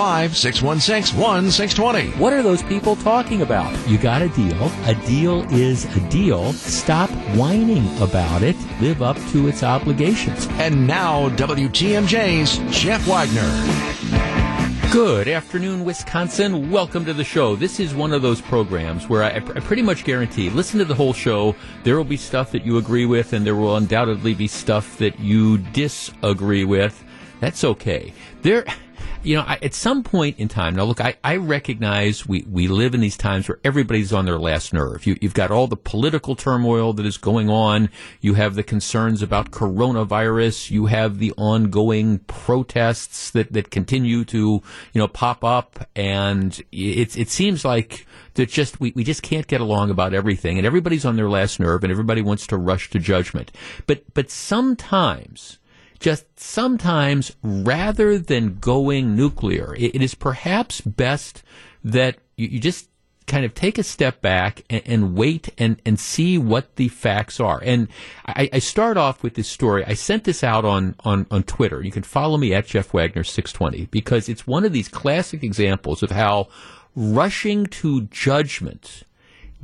616 1620. What are those people talking about? You got a deal. A deal is a deal. Stop whining about it. Live up to its obligations. And now, WTMJ's Jeff Wagner. Good afternoon, Wisconsin. Welcome to the show. This is one of those programs where I, I, pretty much guarantee, listen to the whole show. There will be stuff that you agree with, and there will undoubtedly be stuff that you disagree with. That's okay. There you know, I, at some point in time, now look, I, I recognize we, we live in these times where everybody's on their last nerve. You, you've got all the political turmoil that is going on. You have the concerns about coronavirus. You have the ongoing protests that, that continue to, you know, pop up. And it, it seems like that just, we, we just can't get along about everything. And everybody's on their last nerve and everybody wants to rush to judgment. But, but sometimes, just sometimes rather than going nuclear, it, it is perhaps best that you, you, just kind of take a step back and, and, wait and, and see what the facts are. And I, I, start off with this story. I sent this out on, on, on Twitter. You can follow me at Jeff Wagner 620 because it's one of these classic examples of how rushing to judgment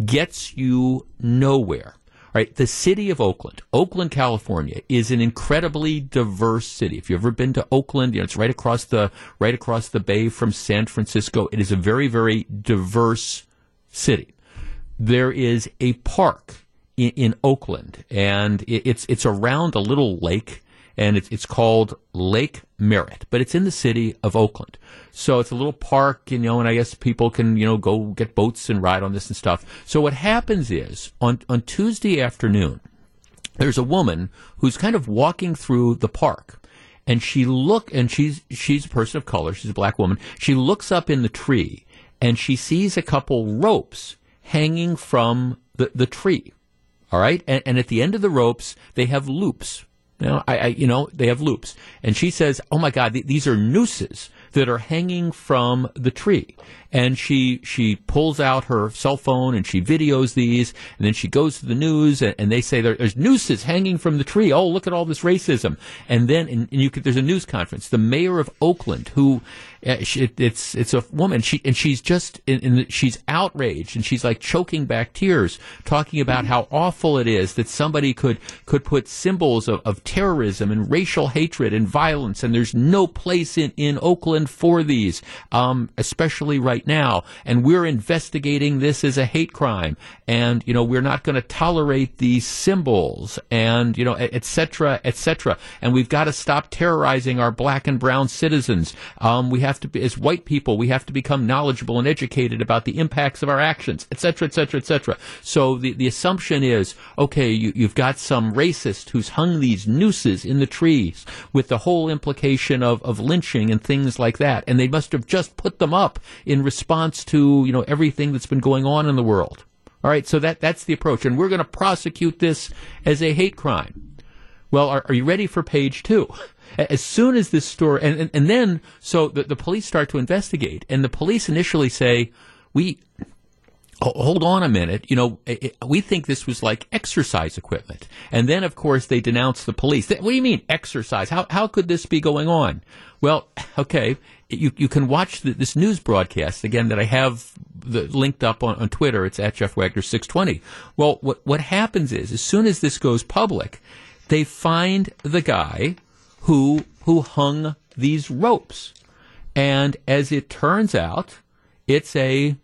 gets you nowhere right? The city of Oakland, Oakland, California, is an incredibly diverse city. If you've ever been to Oakland, you know it's right across the right across the bay from San Francisco. It is a very very diverse city. There is a park in, in Oakland, and it, it's it's around a little lake and it's, it's called Lake Merritt, but it's in the city of Oakland. So it's a little park, you know, and I guess people can, you know, go get boats and ride on this and stuff. So what happens is on, on Tuesday afternoon, there's a woman who's kind of walking through the park and she look and she's she's a person of color she's a black woman she looks up in the tree and she sees a couple ropes hanging from the, the tree all right and, and at the end of the ropes they have loops you know, I, I, you know, they have loops. And she says, "Oh my God, th- these are nooses that are hanging from the tree." And she she pulls out her cell phone and she videos these, and then she goes to the news, and, and they say there, there's nooses hanging from the tree. Oh, look at all this racism! And then and, and you could, there's a news conference. The mayor of Oakland, who uh, she, it's it's a woman. She and she's just in, in the, she's outraged and she's like choking back tears, talking about how awful it is that somebody could could put symbols of, of terrorism and racial hatred and violence, and there's no place in in Oakland for these, um, especially right now. And we're investigating this as a hate crime, and you know we're not going to tolerate these symbols, and you know etc. etc. And we've got to stop terrorizing our black and brown citizens. Um, we have have to be, as white people, we have to become knowledgeable and educated about the impacts of our actions, etc., etc., etc. So the, the assumption is, okay, you, you've got some racist who's hung these nooses in the trees with the whole implication of, of lynching and things like that, and they must have just put them up in response to, you know, everything that's been going on in the world. All right, so that, that's the approach, and we're going to prosecute this as a hate crime. Well, are, are you ready for page two? As soon as this story, and, and, and then, so the, the police start to investigate, and the police initially say, we, hold on a minute. You know, eh, eh, we think this was like exercise equipment. And then, of course, they denounce the police. What do you mean exercise? How, how could this be going on? Well, okay, you, you can watch the, this news broadcast again that I have the, linked up on, on Twitter. It's at Jeff Wagner 620. Well, what, what happens is, as soon as this goes public, they find the guy who who hung these ropes. And as it turns out, it's a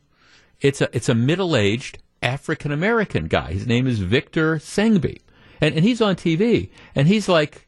it's a it's a middle-aged African American guy. His name is Victor Sengbe. And and he's on TV and he's like,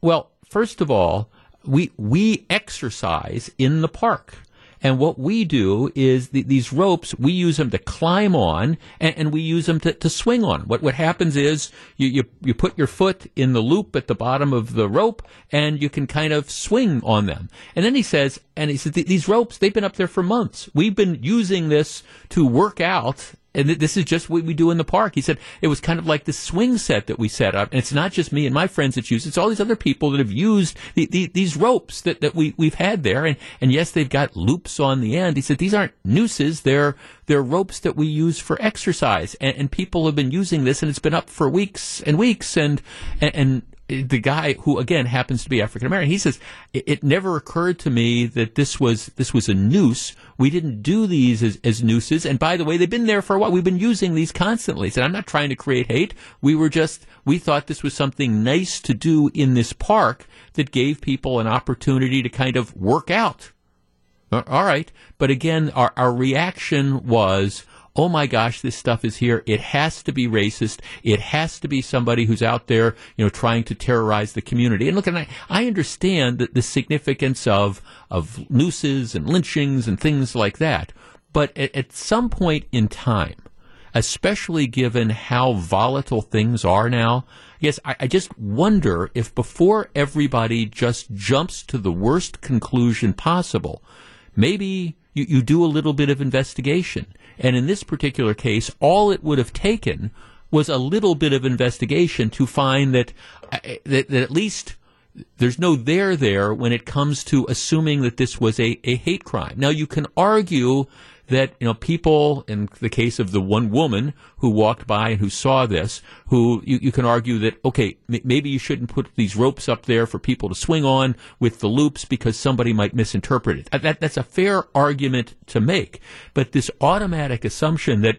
"Well, first of all, we we exercise in the park." And what we do is the, these ropes, we use them to climb on and, and we use them to, to, swing on. What, what happens is you, you, you put your foot in the loop at the bottom of the rope and you can kind of swing on them. And then he says, and he says, these ropes, they've been up there for months. We've been using this to work out and this is just what we do in the park. He said it was kind of like the swing set that we set up. And it's not just me and my friends that use it. It's all these other people that have used the, the, these ropes that, that we, we've had there. And, and yes, they've got loops on the end. He said these aren't nooses. They're, they're ropes that we use for exercise. And, and people have been using this and it's been up for weeks and weeks. And, and, and the guy who again happens to be African American, he says it, it, never occurred to me that this was this was a noose. We didn't do these as, as nooses, and by the way, they've been there for a while. We've been using these constantly. He said I'm not trying to create hate. We were just we thought this was something nice to do in this park that gave people an opportunity to kind of work out. Uh, all right, but again, our our reaction was oh my gosh, this stuff is here. It has to be racist. It has to be somebody who's out there, you know, trying to terrorize the community. And look, and I, I understand the, the significance of, of nooses and lynchings and things like that. But at, at some point in time, especially given how volatile things are now, yes, I, I, just wonder if before everybody just jumps to the worst conclusion possible, maybe you, you do a little bit of investigation. And in this particular case, all it would have taken was a little bit of investigation to find that, uh, that, that at least there's no there there when it comes to assuming that this was a, a hate crime. Now you can argue that you know people in the case of the one woman who walked by and who saw this who you, you can argue that okay m- maybe you shouldn't put these ropes up there for people to swing on with the loops because somebody might misinterpret it that, that's a fair argument to make but this automatic assumption that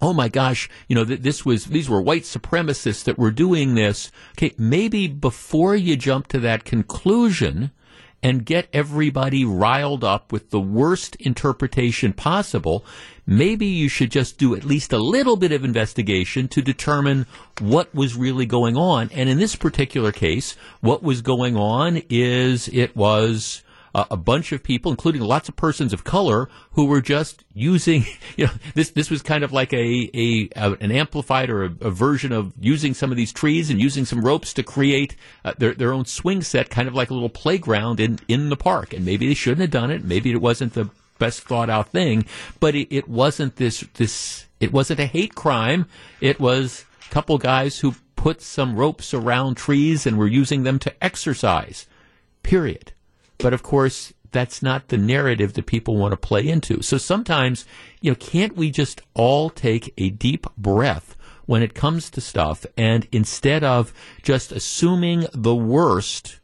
oh my gosh, you know, th- this was, these were white supremacists that were doing this. Okay, maybe before you jump to that conclusion, and get everybody riled up with the worst interpretation possible, maybe you should just do at least a little bit of investigation to determine what was really going on. And in this particular case, what was going on is it was uh, a bunch of people, including lots of persons of color, who were just using, you know, this this was kind of like a, a, a an amplified or a, a, version of using some of these trees and using some ropes to create uh, their their own swing set, kind of like a little playground in in the park. And maybe they shouldn't have done it. Maybe it wasn't the best thought out thing, but it, it wasn't this this it wasn't a hate crime. It was a couple guys who put some ropes around trees and were using them to exercise. Period. But of course, that's not the narrative that people want to play into. So sometimes, you know, can't we just all take a deep breath when it comes to stuff and instead of just assuming the worst,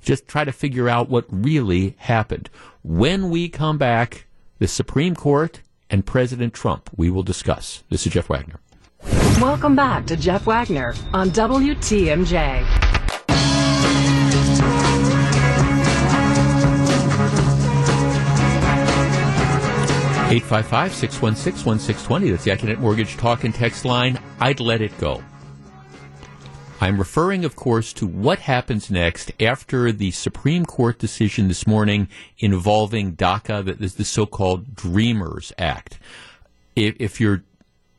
just try to figure out what really happened. When we come back, the Supreme Court and President Trump, we will discuss. This is Jeff Wagner. Welcome back to Jeff Wagner on WTMJ. 855 616 1620. That's the Accunet Mortgage Talk and Text line. I'd let it go. I'm referring, of course, to what happens next after the Supreme Court decision this morning involving DACA, is the so-called Dreamers Act. If, if you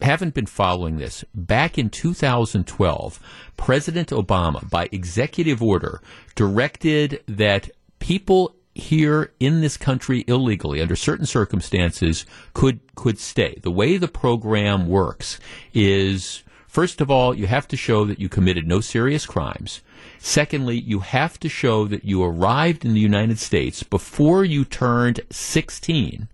haven't been following this, back in 2012, President Obama, by executive order, directed that people here in this country illegally under certain circumstances could could stay. The way the program works is first of all, you have to show that you committed no serious crimes. Secondly, you have to show that you arrived in the United States before you turned 16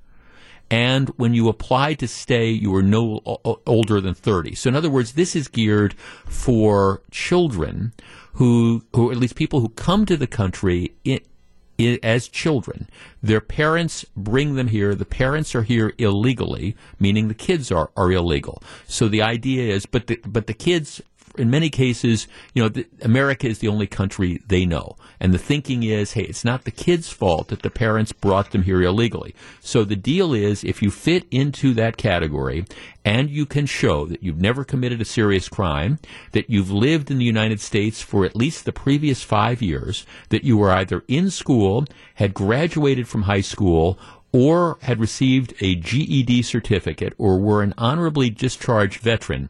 and when you applied to stay, you were no older than 30. So in other words, this is geared for children who, who at least people who come to the country as children. Their parents bring them here. The parents are here illegally, meaning the kids are, are illegal. So the idea is, but the, but the kids in many cases, you know, the, America is the only country they know. And the thinking is, hey, it's not the kids' fault that the parents brought them here illegally. So the deal is, if you fit into that category and you can show that you've never committed a serious crime, that you've lived in the United States for at least the previous five years, that you were either in school, had graduated from high school, or had received a GED certificate or were an honorably discharged veteran,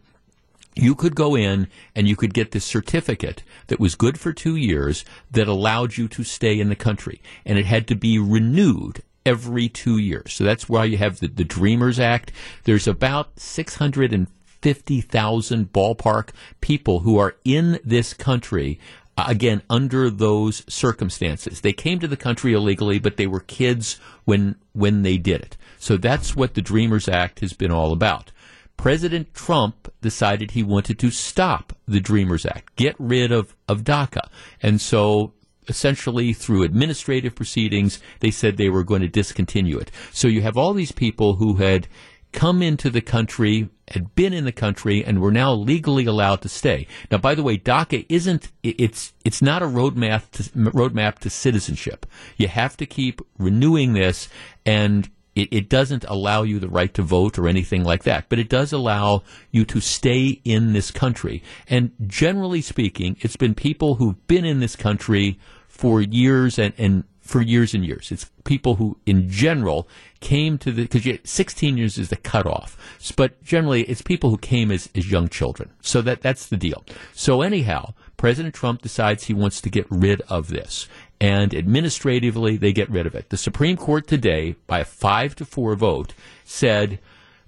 you could go in and you could get this certificate that was good for two years that allowed you to stay in the country. And it had to be renewed every two years. So that's why you have the, the Dreamers Act. There's about 650,000 ballpark people who are in this country uh, again, under those circumstances. They came to the country illegally, but they were kids when, when they did it. So that's what the Dreamers Act has been all about. President Trump decided he wanted to stop the Dreamers Act, get rid of, of DACA. And so essentially through administrative proceedings, they said they were going to discontinue it. So you have all these people who had come into the country, had been in the country, and were now legally allowed to stay. Now, by the way, DACA isn't, it's, it's not a roadmap to, roadmap to citizenship. You have to keep renewing this, and it, it, doesn't allow you the right to vote or anything like that, but it does allow you to stay in this country. And generally speaking, it's been people who've been in this country for years and, and for years and years. It's people who, in general, came to the because 16 years is the cutoff, but generally it's people who came as, as young children. So that that's the deal. So anyhow, President Trump decides he wants to get rid of this, and administratively they get rid of it. The Supreme Court today, by a five to four vote, said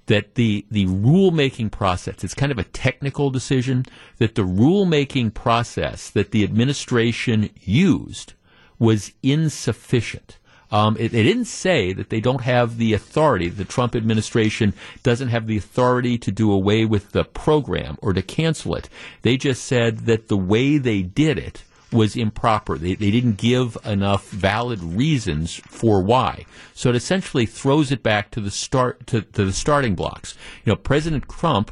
that the the rulemaking process it's kind of a technical decision that the rulemaking process that the administration used was insufficient. Um, it, they didn't say that they don't have the authority. The Trump administration doesn't have the authority to do away with the program or to cancel it. They just said that the way they did it was improper. They, they didn't give enough valid reasons for why. So it essentially throws it back to the start to, to the starting blocks. You know, President Trump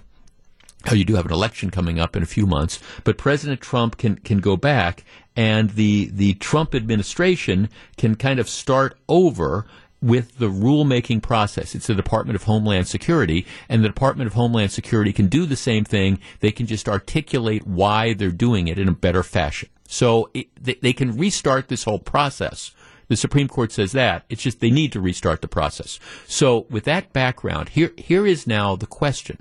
Oh, you do have an election coming up in a few months, but President Trump can, can go back and the, the Trump administration can kind of start over with the rulemaking process. It's the Department of Homeland Security, and the Department of Homeland Security can do the same thing. They can just articulate why they're doing it in a better fashion. So it, they, can restart this whole process. The Supreme Court says that. It's just they need to restart the process. So with that background, here, here is now the question.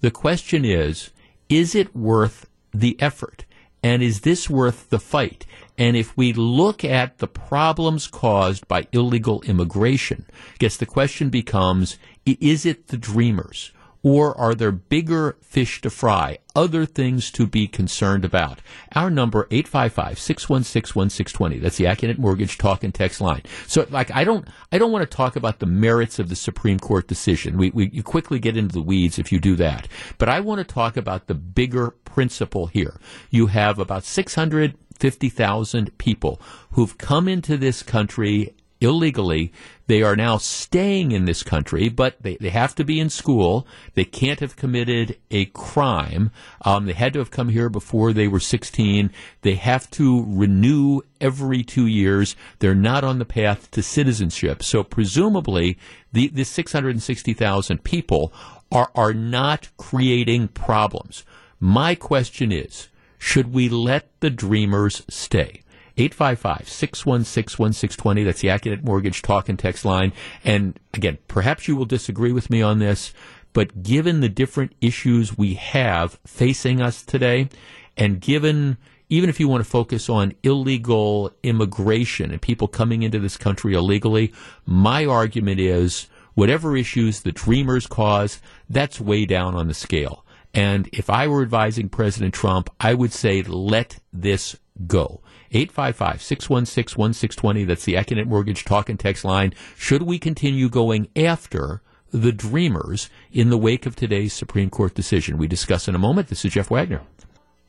The question is, is it worth the effort? And is this worth the fight? And if we look at the problems caused by illegal immigration, I guess the question becomes, is it the dreamers? Or are there bigger fish to fry, other things to be concerned about? Our number, 855-616-1620. That's the Accunet Mortgage talk and text line. So, like, I don't, I don't want to talk about the merits of the Supreme Court decision. We, we, you quickly get into the weeds if you do that. But I want to talk about the bigger principle here. You have about 650,000 people who've come into this country illegally. They are now staying in this country, but they, they have to be in school. They can't have committed a crime. Um, they had to have come here before they were 16. They have to renew every two years. They're not on the path to citizenship. So presumably, the, the 660,000 people are, are not creating problems. My question is, should we let the dreamers stay? 855 616 1620. That's the Accunet Mortgage talk and text line. And again, perhaps you will disagree with me on this, but given the different issues we have facing us today, and given even if you want to focus on illegal immigration and people coming into this country illegally, my argument is whatever issues the dreamers cause, that's way down on the scale. And if I were advising President Trump, I would say let this go. 855 616 1620. That's the Accunet Mortgage talk and text line. Should we continue going after the dreamers in the wake of today's Supreme Court decision? We discuss in a moment. This is Jeff Wagner.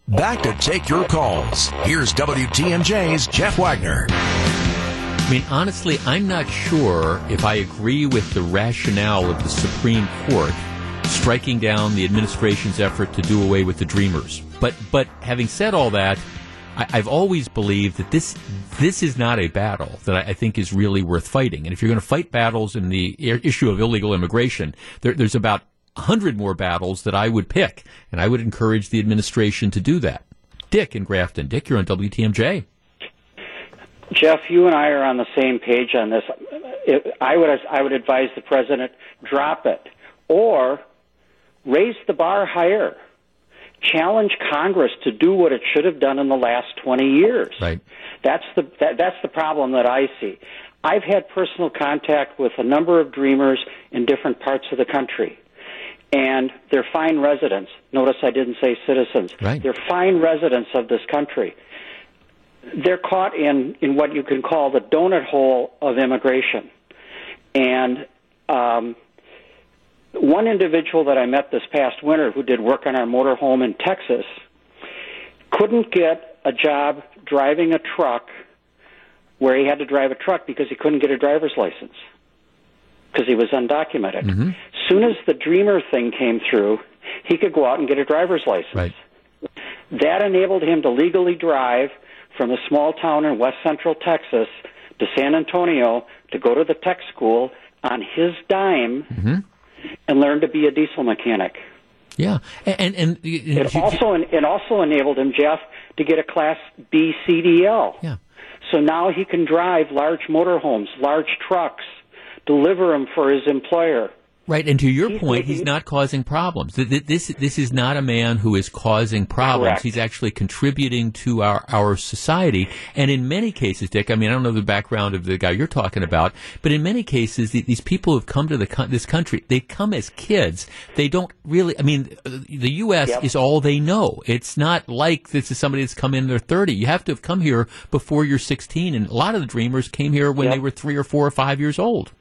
Back to take your calls. Here's WTMJ's Jeff Wagner. I mean, honestly, I'm not sure if I agree with the rationale of the Supreme Court striking down the administration's effort to do away with the dreamers. But but having said all that, I, have always believed that this this is not a battle that I, I, think is really worth fighting. And if you're going to fight battles in the issue of illegal immigration, there, there's about hundred more battles that I would pick, and I would encourage the administration to do that. Dick in Grafton. Dick, you're on WTMJ. Jeff, you and I are on the same page on this. I would I would advise the president drop it or raise the bar higher. Challenge Congress to do what it should have done in the last 20 years. Right. That's the that, that's the problem that I see. I've had personal contact with a number of dreamers in different parts of the country. And they're fine residents. Notice I didn't say citizens. Right. They're fine residents of this country. They're caught in, in what you can call the donut hole of immigration. And um, one individual that I met this past winter who did work on our motorhome in Texas couldn't get a job driving a truck where he had to drive a truck because he couldn't get a driver's license because he was undocumented. Mm-hmm. Soon as the Dreamer thing came through, he could go out and get a driver's license. Right. That enabled him to legally drive from a small town in west central Texas to San Antonio to go to the tech school on his dime Mm-hmm. And learn to be a diesel mechanic. Yeah, and and, and It also it also enabled him, Jeff, to get a Class B CDL. yeah. So now he can drive large motorhomes, large trucks, deliver them for his employer. Right, and to your He's point, he's not causing problems. Th- th- This this is not a man who is causing problems. Correct. He's actually contributing to our our society. And in many cases, Dick, I mean, I don't know the background of the guy you're talking about, but in many cases, th- these people who've come to the this country, they come as kids. They don't really. I mean, uh, the U.S. Yep. is all they know. It's not like this is somebody that's come in their 30. You have to have come here before you're 16, and a lot of the dreamers came here when Yep. they were three or four or five years old.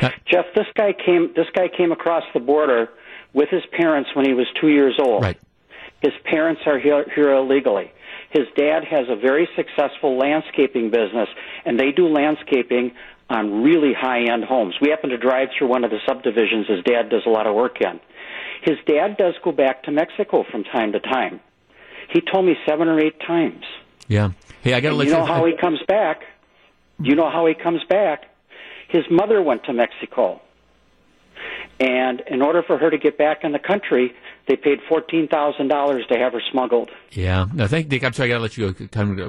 Uh, Jeff, this guy came this guy came across the border with his parents when he was 2 years old. Right. His parents are here, here illegally. His dad has a very successful landscaping business, and they do landscaping on really high end homes. We happen to drive through one of the subdivisions his dad does a lot of work in. His dad does go back to Mexico from time to time. He told me seven or eight times. Yeah. Hey, I got to let you you know how he comes back? You know how he comes back? His mother went to Mexico. And in order for her to get back in the country, they paid $14,000 to have her smuggled. Yeah, no, thank Dick. I'm sorry, I got to let you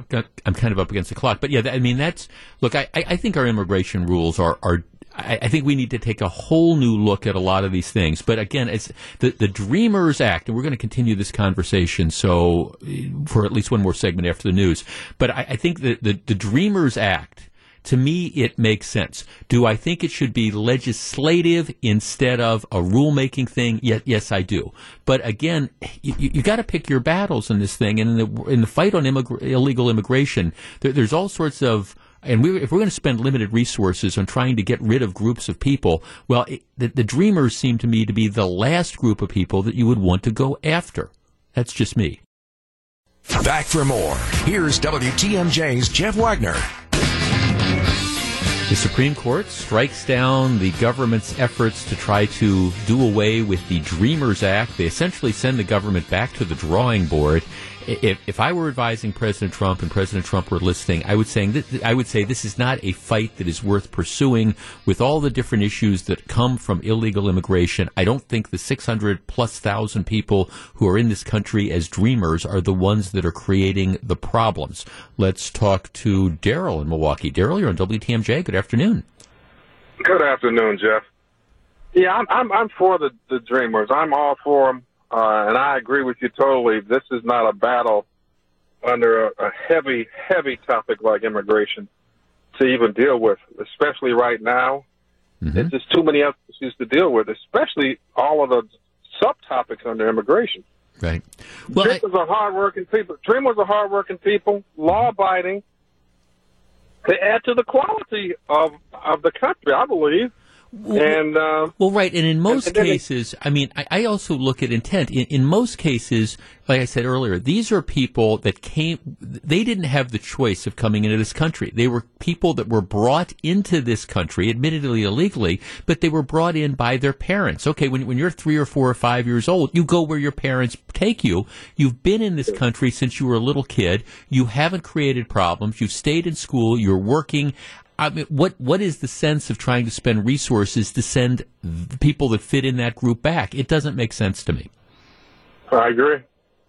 go. I'm kind of up against the clock, but yeah, I mean that's look. I, I think our immigration rules are are. I think we need to take a whole new look at a lot of these things. But again, it's the the Dreamers Act, and we're going to continue this conversation. So eh, for at least one more segment after the news. But I, I think that the the Dreamers Act to me, it makes sense. Do I think it should be legislative instead of a rulemaking thing? Yes, yes, I do. But again, you, you got to pick your battles in this thing. And in the in the fight on illegal immigration, there, there's all sorts of and we, if we're going to spend limited resources on trying to get rid of groups of people, well, it, the, the Dreamers seem to me to be the last group of people that you would want to go after. That's just me. Back for more. Here's WTMJ's Jeff Wagner. The Supreme Court strikes down the government's efforts to try to do away with the Dreamers Act. They essentially send the government back to the drawing board. If, if I were advising President Trump and President Trump were listening, I would saying I would say this is not a fight that is worth pursuing with all the different issues that come from illegal immigration. I don't think the 600 plus thousand people who are in this country as dreamers are the ones that are creating the problems. Let's talk to Daryl in Milwaukee. Daryl, you're on WTMJ. Good afternoon. Good afternoon, Jeff. Yeah, I'm I'm, I'm for the the Dreamers. I'm all for them, uh, and I agree with you totally. This is not a battle under a, a heavy, heavy topic like immigration to even deal with, especially right now. Mhm. There's just too many issues to deal with, especially all of the subtopics under immigration. Right. Well, I, Dreamers are hardworking people. Dreamers are hardworking people, law abiding. They add to the quality of of the country, I believe. And uh, Well, right, and in most and cases, I mean, I, I also look at intent. In, in most cases, like I said earlier, these are people that came. They didn't have the choice of coming into this country. They were people that were brought into this country, admittedly illegally, but they were brought in by their parents. Okay, when when you're three or four or five years old, you go where your parents take you. You've been in this country since you were a little kid. You haven't created problems. You've stayed in school. You're working. I mean, what what is the sense of trying to spend resources to send people that fit in that group back? It doesn't make sense to me. I agree.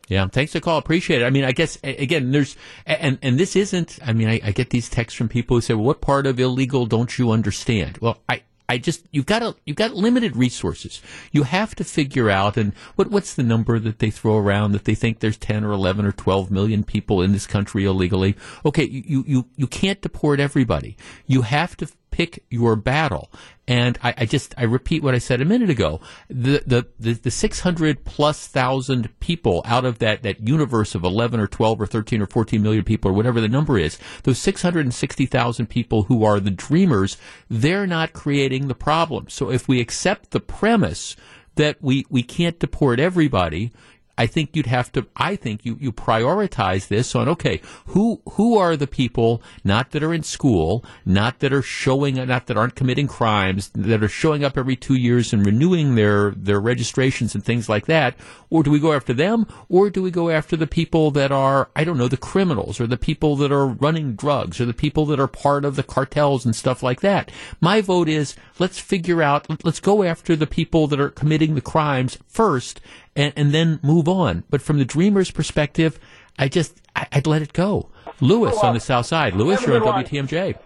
Yeah, thanks for the call. Appreciate it. I mean, I guess again, there's and and this isn't. I mean, I, I get these texts from people who say, "Well, what part of illegal don't you understand?" Well, I I just you've got a you've got limited resources. You have to figure out and what what's the number that they throw around that they think there's ten or eleven or twelve million people in this country illegally. Okay, you you you can't deport everybody. You have to pick your battle. And I, I, just I repeat what I said a minute ago. The the the, the six hundred plus thousand people out of that that universe of eleven or twelve or thirteen or fourteen million people or whatever the number is, those six hundred and sixty thousand people who are the dreamers, they're not creating the problem. So if we accept the premise that we, we can't deport everybody, I think you'd have to. I think you, you prioritize this on okay, who who are the people not that are in school, not that are showing, not that aren't committing crimes, that are showing up every two years and renewing their their registrations and things like that, or do we go after them, or do we go after the people that are I don't know the criminals or the people that are running drugs or the people that are part of the cartels and stuff like that? My vote is let's figure out, let's go after the people that are committing the crimes first and, and then move on. But from the dreamer's perspective, I just, I, would let it go. Lewis on the south side. Lewis, you're on WTMJ.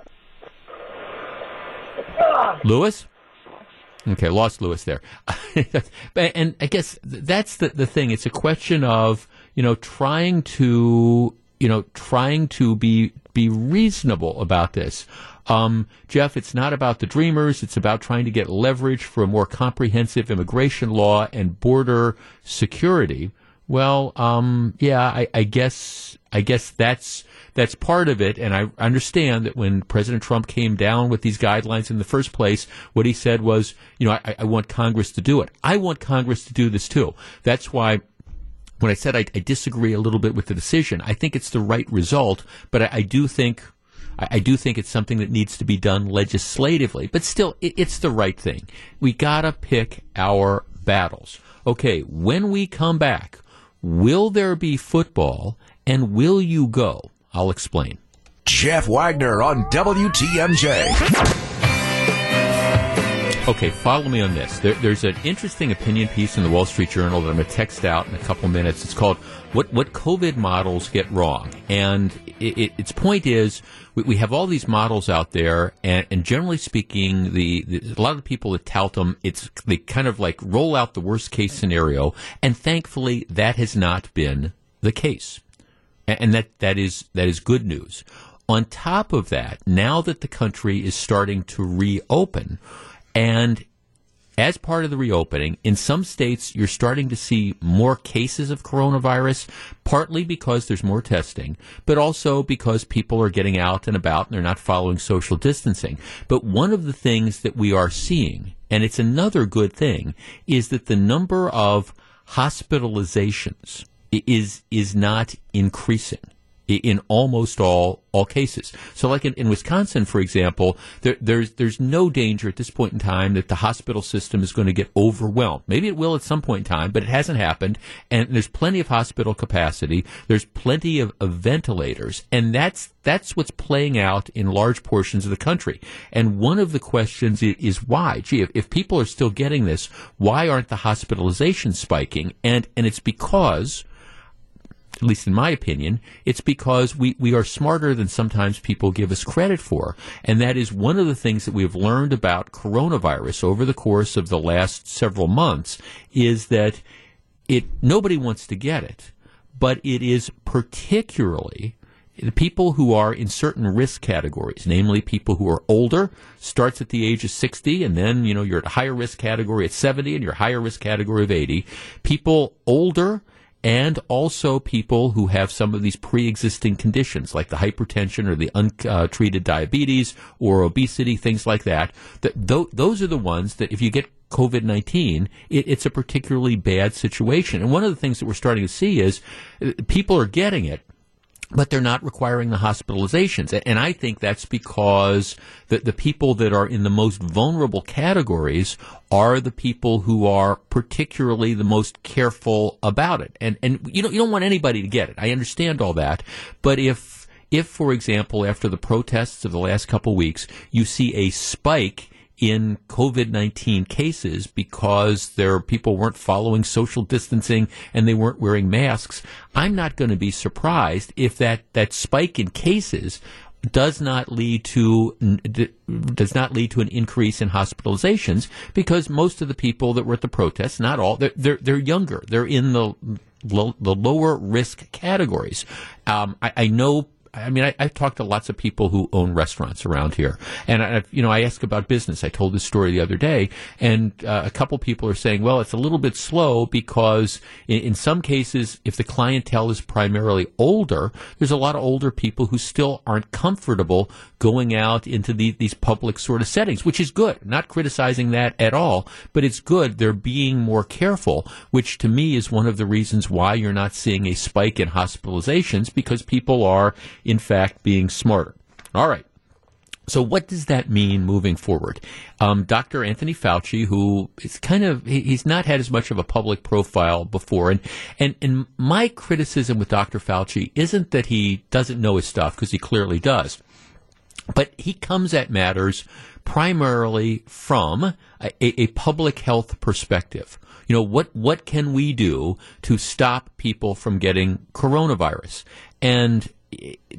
Lewis? Okay, lost Lewis there. and I guess that's the, the thing. It's a question of, you know, trying to, you know, trying to be, be reasonable about this. Um, Jeff, it's not about the dreamers. It's about trying to get leverage for a more comprehensive immigration law and border security. Well, um, yeah, I, I guess I guess that's that's part of it, and I understand that when President Trump came down with these guidelines in the first place, what he said was, you know, I, I want Congress to do it. I want Congress to do this too. That's why when I said I, I, disagree a little bit with the decision, I think it's the right result, but I, I do think I, do think it's something that needs to be done legislatively, but still, it, it's the right thing. We gotta pick our battles. Okay, when we come back, will there be football and will you go? I'll explain. Jeff Wagner on WTMJ. Okay, follow me on this. There, there's an interesting opinion piece in the Wall Street Journal that I'm going to text out in a couple minutes. It's called "What What COVID Models Get Wrong," and it, it, its point is we, we, have all these models out there, and, and generally speaking, the, the, a lot of the people that tout them, it's they kind of like roll out the worst case scenario, and thankfully that has not been the case, and, and that that is that is good news. On top of that, now that the country is starting to reopen and as part of the reopening, in some states, you're starting to see more cases of coronavirus, partly because there's more testing, but also because people are getting out and about and they're not following social distancing. But one of the things that we are seeing, and it's another good thing, is that the number of hospitalizations is, is not increasing in almost all all cases. So, like in, in Wisconsin, for example, there, there's there's no danger at this point in time that the hospital system is going to get overwhelmed. Maybe it will at some point in time, but it hasn't happened. And there's plenty of hospital capacity. There's plenty of, of ventilators, and that's that's what's playing out in large portions of the country. And one of the questions is, why? Gee, if, if people are still getting this, why aren't the hospitalizations spiking? And and it's because at least in my opinion, it's because we, we are smarter than sometimes people give us credit for. And that is one of the things that we have learned about coronavirus over the course of the last several months is that it, nobody wants to get it, but it is particularly the people who are in certain risk categories, namely people who are older, starts at the age of 60, and then, you know, you're at a higher risk category at 70, and you're a higher risk category of 80. People older, and also people who have some of these pre-existing conditions like the hypertension or the untreated diabetes or obesity, things like that. that th- those are the ones that if you get COVID 19, it, it's a particularly bad situation. And one of the things that we're starting to see is uh, people are getting it, but they're not requiring the hospitalizations. And I think that's because the, the people that are in the most vulnerable categories are the people who are particularly the most careful about it. And, and you don't, you don't want anybody to get it. I understand all that. But if, if, for example, after the protests of the last couple weeks, you see a spike in COVID 19 cases because their people weren't following social distancing and they weren't wearing masks, I'm not going to be surprised if that, that spike in cases does not lead to does not lead to an increase in hospitalizations because most of the people that were at the protests, not all, they're they're, they're younger. They're in the the lower risk categories. Um, I, I know I mean, I, have talked to lots of people who own restaurants around here, and I, you know, I ask about business. I told this story the other day, and uh, a couple people are saying, "Well, it's a little bit slow because in, in, some cases, if the clientele is primarily older, there's a lot of older people who still aren't comfortable going out into the, these public sort of settings, which is good. not criticizing that at all, but it's good. They're being more careful, which to me is one of the reasons why you're not seeing a spike in hospitalizations because people are in fact, being smarter. All right. So what does that mean moving forward? Um, Dr. Anthony Fauci, who is kind of, he's not had as much of a public profile before. And, and, and my criticism with Dr. Fauci isn't that he doesn't know his stuff, because he clearly does. But he comes at matters primarily from a, a public health perspective. You know, what, what can we do to stop people from getting coronavirus? And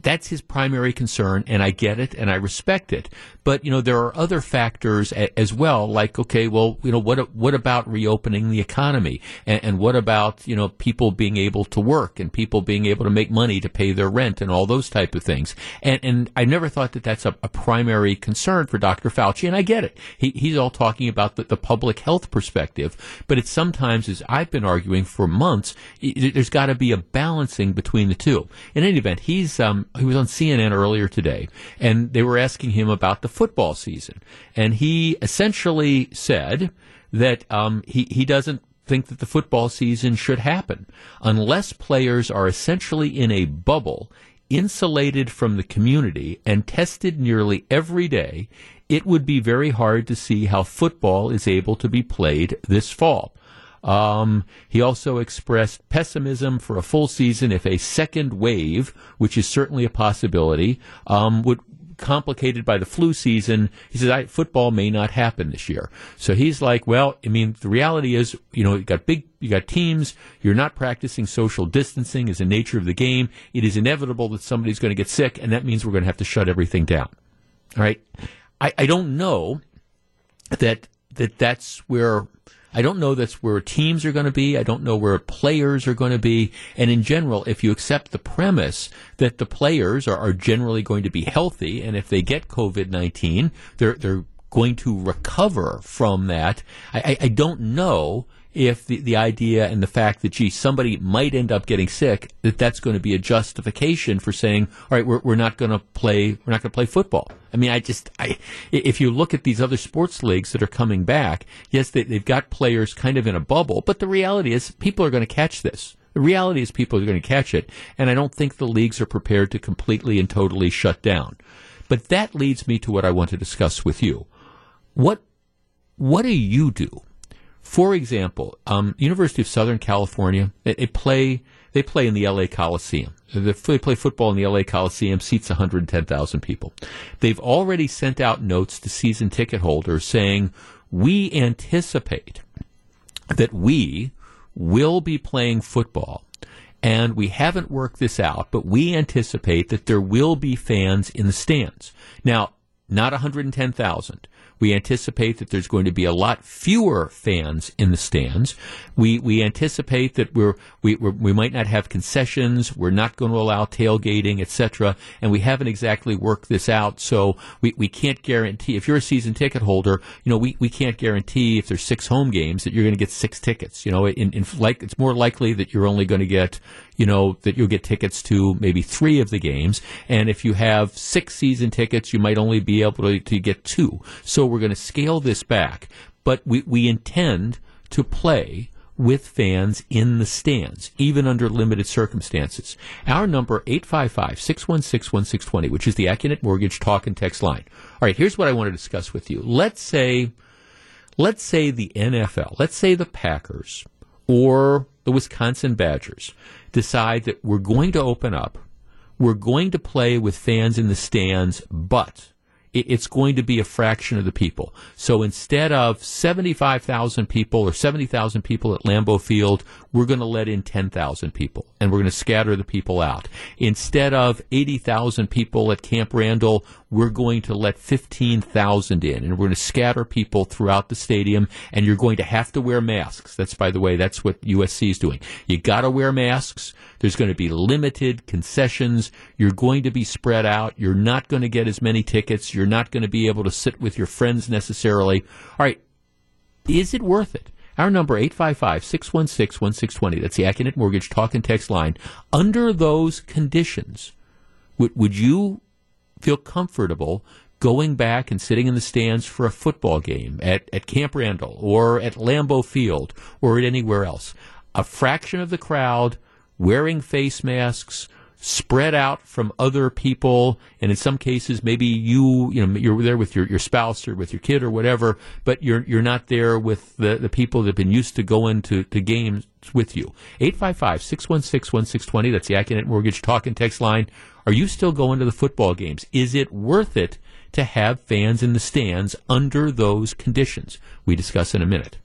that's his primary concern, and I get it and I respect it. But you know, there are other factors a, as well, like okay, well, you know, what what about reopening the economy, and, and, what about you know people being able to work and people being able to make money to pay their rent and all those type of things. And and I never thought that that's a, a primary concern for Dr. Fauci, and I get it. He, he's all talking about the, the public health perspective, but it's sometimes, as I've been arguing for months, there's got to be a balancing between the two. In any event, he's um, he was on CNN earlier today, and they were asking him about the football season, and he essentially said that um, he he doesn't think that the football season should happen unless players are essentially in a bubble, insulated from the community, and tested nearly every day. It would be very hard to see how football is able to be played this fall. Um, he also expressed pessimism for a full season if a second wave, which is certainly a possibility, um, would complicated by the flu season. He says football may not happen this year. So he's like, well, I mean, the reality is, you know, you got big, you got teams. You're not practicing social distancing as a nature of the game. It is inevitable that somebody's going to get sick, and that means we're going to have to shut everything down. All right. I, I don't know that that that's where I don't know that's where teams are going to be. I don't know where players are going to be. And in general, if you accept the premise that the players are, are generally going to be healthy, and if they get COVID nineteen, they're they're going to recover from that. I, I, I don't know if the, the idea and the fact that, gee, somebody might end up getting sick, that that's going to be a justification for saying, all right, we're, we're not going to play, we're not going to play football. I mean, I just, I, if you look at these other sports leagues that are coming back, yes, they, they've got players kind of in a bubble, but the reality is people are going to catch this. The reality is people are going to catch it, and I don't think the leagues are prepared to completely and totally shut down. But that leads me to what I want to discuss with you. What, what do you do for example, um, University of Southern California, they, they, play they play in the LA Coliseum. They play football in the LA Coliseum, seats 110,000 people. They've already sent out notes to season ticket holders saying, we anticipate that we will be playing football and we haven't worked this out, but we anticipate that there will be fans in the stands. Now, not 110,000. We anticipate that there's going to be a lot fewer fans in the stands. We we anticipate that we're we we're, we might not have concessions. We're not going to allow tailgating, etc. And we haven't exactly worked this out, so we, we can't guarantee. If you're a season ticket holder, you know we, we can't guarantee if there's six home games that you're going to get six tickets. You know, in, in like it's more likely that you're only going to get you know, that you'll get tickets to maybe three of the games. And if you have six season tickets, you might only be able to, to get two. So we're going to scale this back. But we, we intend to play with fans in the stands, even under limited circumstances. Our number, 855-616-1620, which is the Accunet Mortgage talk and text line. All right, here's what I want to discuss with you. Let's say, let's say the NFL, let's say the Packers or the Wisconsin Badgers decide that we're going to open up, we're going to play with fans in the stands, but it's going to be a fraction of the people. So instead of 75,000 people or 70,000 people at Lambeau Field, we're going to let in 10,000 people and we're going to scatter the people out. Instead of 80,000 people at Camp Randall, we're going to let 15,000 in and we're going to scatter people throughout the stadium and you're going to have to wear masks. That's, by the way, that's what USC is doing. You got to wear masks. There's going to be limited concessions. You're going to be spread out. You're not going to get as many tickets. You're not going to be able to sit with your friends necessarily. All right. Is it worth it? Our number, 855-616-1620. That's the Accunet Mortgage talk and text line. Under those conditions, would, would you feel comfortable going back and sitting in the stands for a football game at, at Camp Randall or at Lambeau Field or at anywhere else? A fraction of the crowd wearing face masks, spread out from other people, and in some cases, maybe you, you know, you're there with your, your spouse or with your kid or whatever, but you're you're not there with the, the people that have been used to going to, to games with you. 855-616-1620, that's the Accunet Mortgage talk and text line. Are you still going to the football games? Is it worth it to have fans in the stands under those conditions? We discuss in a minute.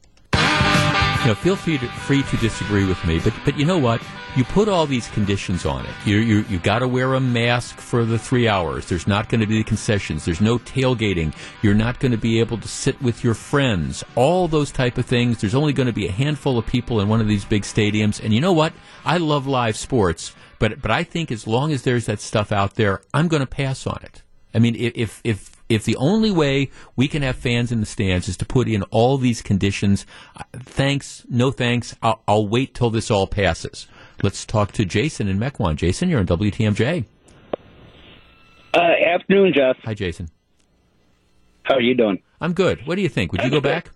You know, feel free to, free to disagree with me, but but you know what? You put all these conditions on it. You you you got to wear a mask for the three hours. There's not going to be the concessions. There's no tailgating. You're not going to be able to sit with your friends. All those type of things. There's only going to be a handful of people in one of these big stadiums. And you know what? I love live sports, but but I think as long as there's that stuff out there, I'm going to pass on it. I mean, if if if the only way we can have fans in the stands is to put in all these conditions, uh, thanks, no thanks. I'll, I'll, wait till this all passes. Let's talk to Jason in Mequon. Jason, you're on WTMJ. Uh, afternoon, Jeff. Hi, Jason. How are you doing? I'm good. What do you think? Would you go back?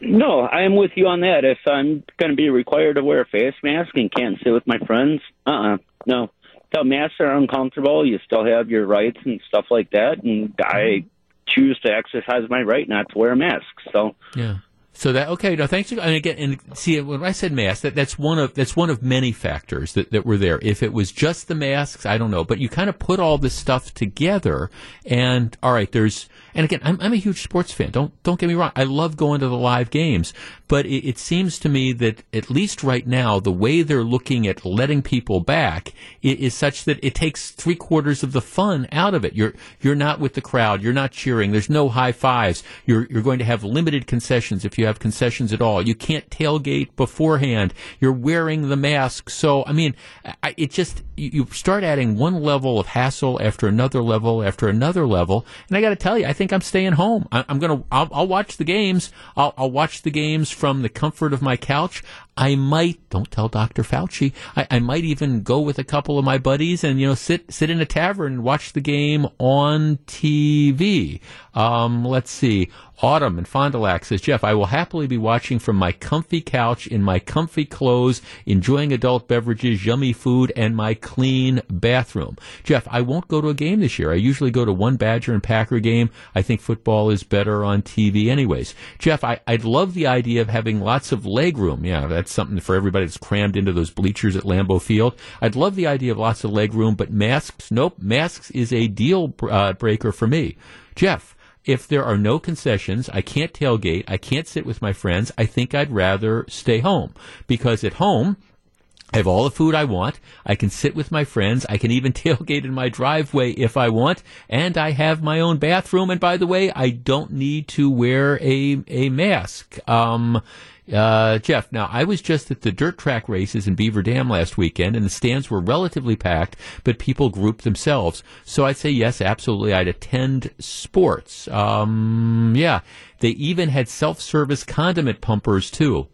No, I'm with you on that. If I'm going to be required to wear a face mask and can't sit with my friends, uh uh-uh, uh no the masks are uncomfortable. You still have your rights and stuff like that, and I mm-hmm. choose to exercise my right not to wear a mask. So yeah. So that okay? No, thanks. For, and again, and see, when I said mask, that, that's one of that's one of many factors that, that were there. If it was just the masks, I don't know. But you kind of put all this stuff together, and all right, there's and again, I'm, I'm a huge sports fan. Don't don't get me wrong. I love going to the live games, but it, it, seems to me that at least right now, the way they're looking at letting people back is, is, such that it takes three quarters of the fun out of it. You're you're not with the crowd. You're not cheering. There's no high fives. You're you're going to have limited concessions if you have concessions at all. You can't tailgate beforehand. You're wearing the mask. So I mean, I, it just you, you start adding one level of hassle after another level after another level, and I got to tell you, I think think I'm staying home. I, am gonna. I'll, I'll, watch the games. I'll, I'll, watch the games from the comfort of my couch. I might. Don't tell Dr. Fauci. I, I, might even go with a couple of my buddies and you know sit sit in a tavern and watch the game on TV. Um, let's see. Autumn and Fond du Lac says, Jeff, I will happily be watching from my comfy couch in my comfy clothes, enjoying adult beverages, yummy food, and my clean bathroom. Jeff, I won't go to a game this year. I usually go to one Badger and Packer game. I think football is better on TV anyways. Jeff, I, would love the idea of having lots of leg room. Yeah, that's something for everybody that's crammed into those bleachers at Lambeau Field. I'd love the idea of lots of leg room, but masks, nope, masks is a deal uh, breaker for me. Jeff, if there are no concessions, I can't tailgate, I can't sit with my friends, I think I'd rather stay home. Because at home, I have all the food I want. I can sit with my friends. I can even tailgate in my driveway if I want. And I have my own bathroom. And by the way, I don't need to wear a, a mask. Um, uh, Jeff, now I was just at the dirt track races in Beaver Dam last weekend, and the stands were relatively packed, but people grouped themselves. So I'd say yes, absolutely. I'd attend sports. Um, yeah, they even had self-service condiment pumpers too.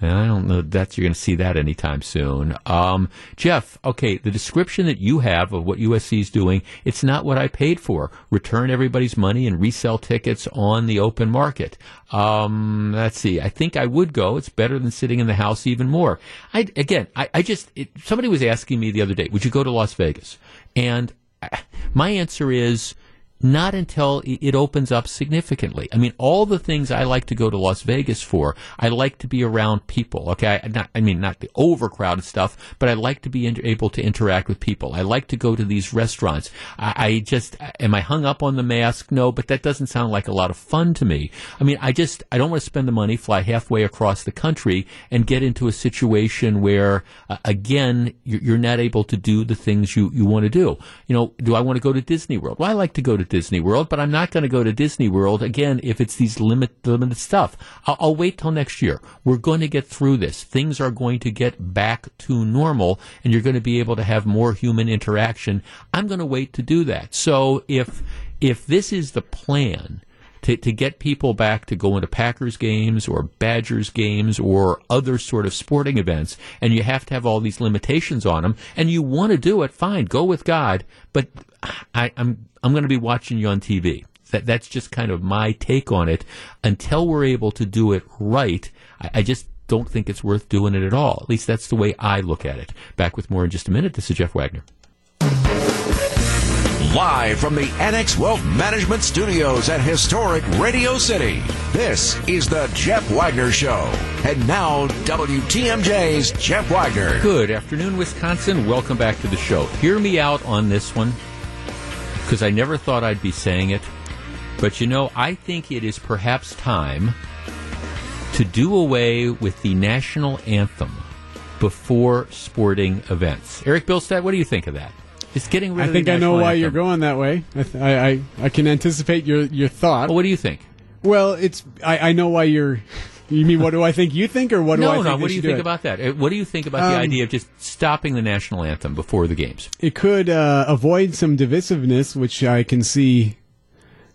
And I don't know that you're going to see that anytime soon. Um, Jeff, okay, the description that you have of what USC is doing, it's not what I paid for. Return everybody's money and resell tickets on the open market. Um, let's see. I think I would go. It's better than sitting in the house even more. I, again, I, I just, it, somebody was asking me the other day, would you go to Las Vegas? And uh, my answer is, not until it opens up significantly. I mean, all the things I like to go to Las Vegas for, I like to be around people. Okay, I, not, I mean not the overcrowded stuff, but I like to be able to interact with people. I like to go to these restaurants. I, I just am I hung up on the mask? No, but that doesn't sound like a lot of fun to me. I mean, I just I don't want to spend the money, fly halfway across the country, and get into a situation where uh, again you're, you're not able to do the things you you want to do. You know, do I want to go to Disney World? Well, I like to go to Disney World, but I'm not going to go to Disney World again if it's these limit limited stuff. I'll, I'll wait till next year. We're going to get through this. Things are going to get back to normal, and you're going to be able to have more human interaction. I'm going to wait to do that. So if if this is the plan to, to get people back to going to Packers games or Badgers games or other sort of sporting events, and you have to have all these limitations on them, and you want to do it, fine, go with God. But I, I'm I'm going to be watching you on TV. That that's just kind of my take on it. Until we're able to do it right, I, I just don't think it's worth doing it at all. At least that's the way I look at it. Back with more in just a minute. This is Jeff Wagner. Live from the Annex Wealth Management Studios at historic Radio City, this is the Jeff Wagner Show. And now, WTMJ's Jeff Wagner. Good afternoon, Wisconsin. Welcome back to the show. Hear me out on this one, because I never thought I'd be saying it. But you know, I think it is perhaps time to do away with the national anthem before sporting events. Eric Bilstead, what do you think of that? Just getting rid I of think the I know why anthem. you're going that way. I, th- I, I, I can anticipate your, your thought. Well, what do you think? Well, it's I, I know why you're. You mean what do I think you think, or what do no, I think no. they What do you think about that? Uh, What do you think about the Um, idea of just stopping the national anthem before the games? It could uh, avoid some divisiveness, which I can see.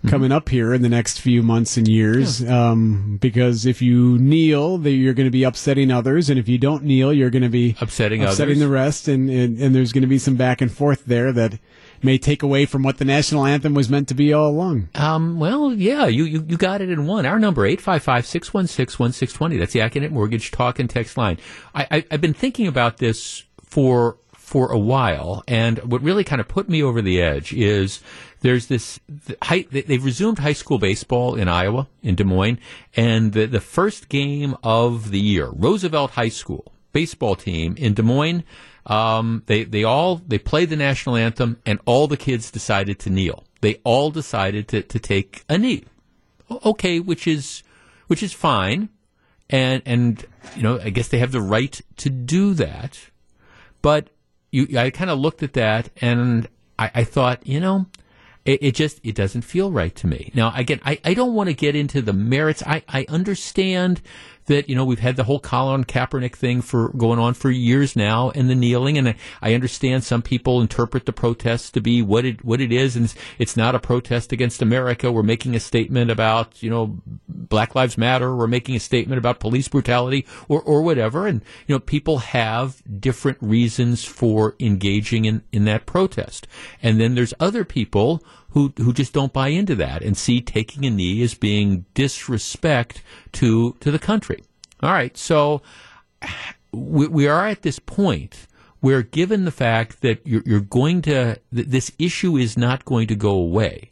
Coming up here in the next few months and years. Um, because if you kneel, you're going to be upsetting others, and if you don't kneel, you're going to be Upsetting upsetting others? the rest, and, and and there's going to be some back and forth there that may take away from what the national anthem was meant to be all along. Um, well, yeah, you, you, you got it in one. Our number, 855-616-1620. That's the Accunet Mortgage Talk and Text line. I, I, I've been thinking about this for for a while, and what really kind of put me over the edge is there's this they've resumed high school baseball in Iowa, in Des Moines, and the, the first game of the year, Roosevelt High School baseball team in Des Moines, um, they, they all, they played the national anthem, and all the kids decided to kneel. They all decided to, to take a knee okay, which is which is fine, and and you know I guess they have the right to do that, but you I kind of looked at that and I, I thought you know. It, it just it doesn't feel right to me. Now again, I, I don't want to get into the merits. I, I understand that you know we've had the whole Colin Kaepernick thing for going on for years now, and the kneeling, and I, understand some people interpret the protests to be what it what it is, and it's, it's not a protest against America. We're making a statement about you know Black Lives Matter. We're making a statement about police brutality, or or whatever, and you know people have different reasons for engaging in in that protest, and then there's other people who who just don't buy into that and see taking a knee as being disrespect to to the country. All right, so we, we are at this point where, given the fact that you're, you're going to this issue is not going to go away,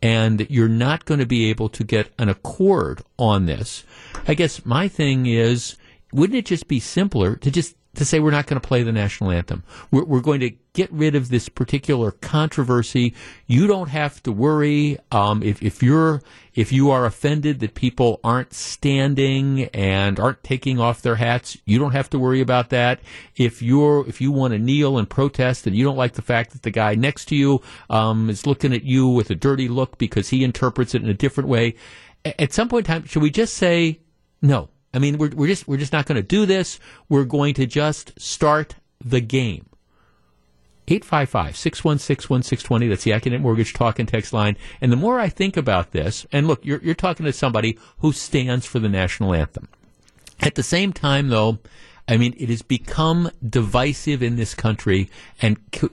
and that you're not going to be able to get an accord on this, I guess my thing is, wouldn't it just be simpler to just to say we're not going to play the national anthem? We're, we're going to get rid of this particular controversy. You don't have to worry um, if if you're if you are offended that people aren't standing and aren't taking off their hats. You don't have to worry about that. If you're if you want to kneel and protest and you don't like the fact that the guy next to you um, is looking at you with a dirty look because he interprets it in a different way, at some point in time, should we just say no? I mean, we're, we're just we're just not going to do this. We're going to just start the game. 855-616-1620. That's the Accunet Mortgage Talk and Text line. And the more I think about this, and look, you're, you're talking to somebody who stands for the national anthem. At the same time, though, I mean, it has become divisive in this country, and could,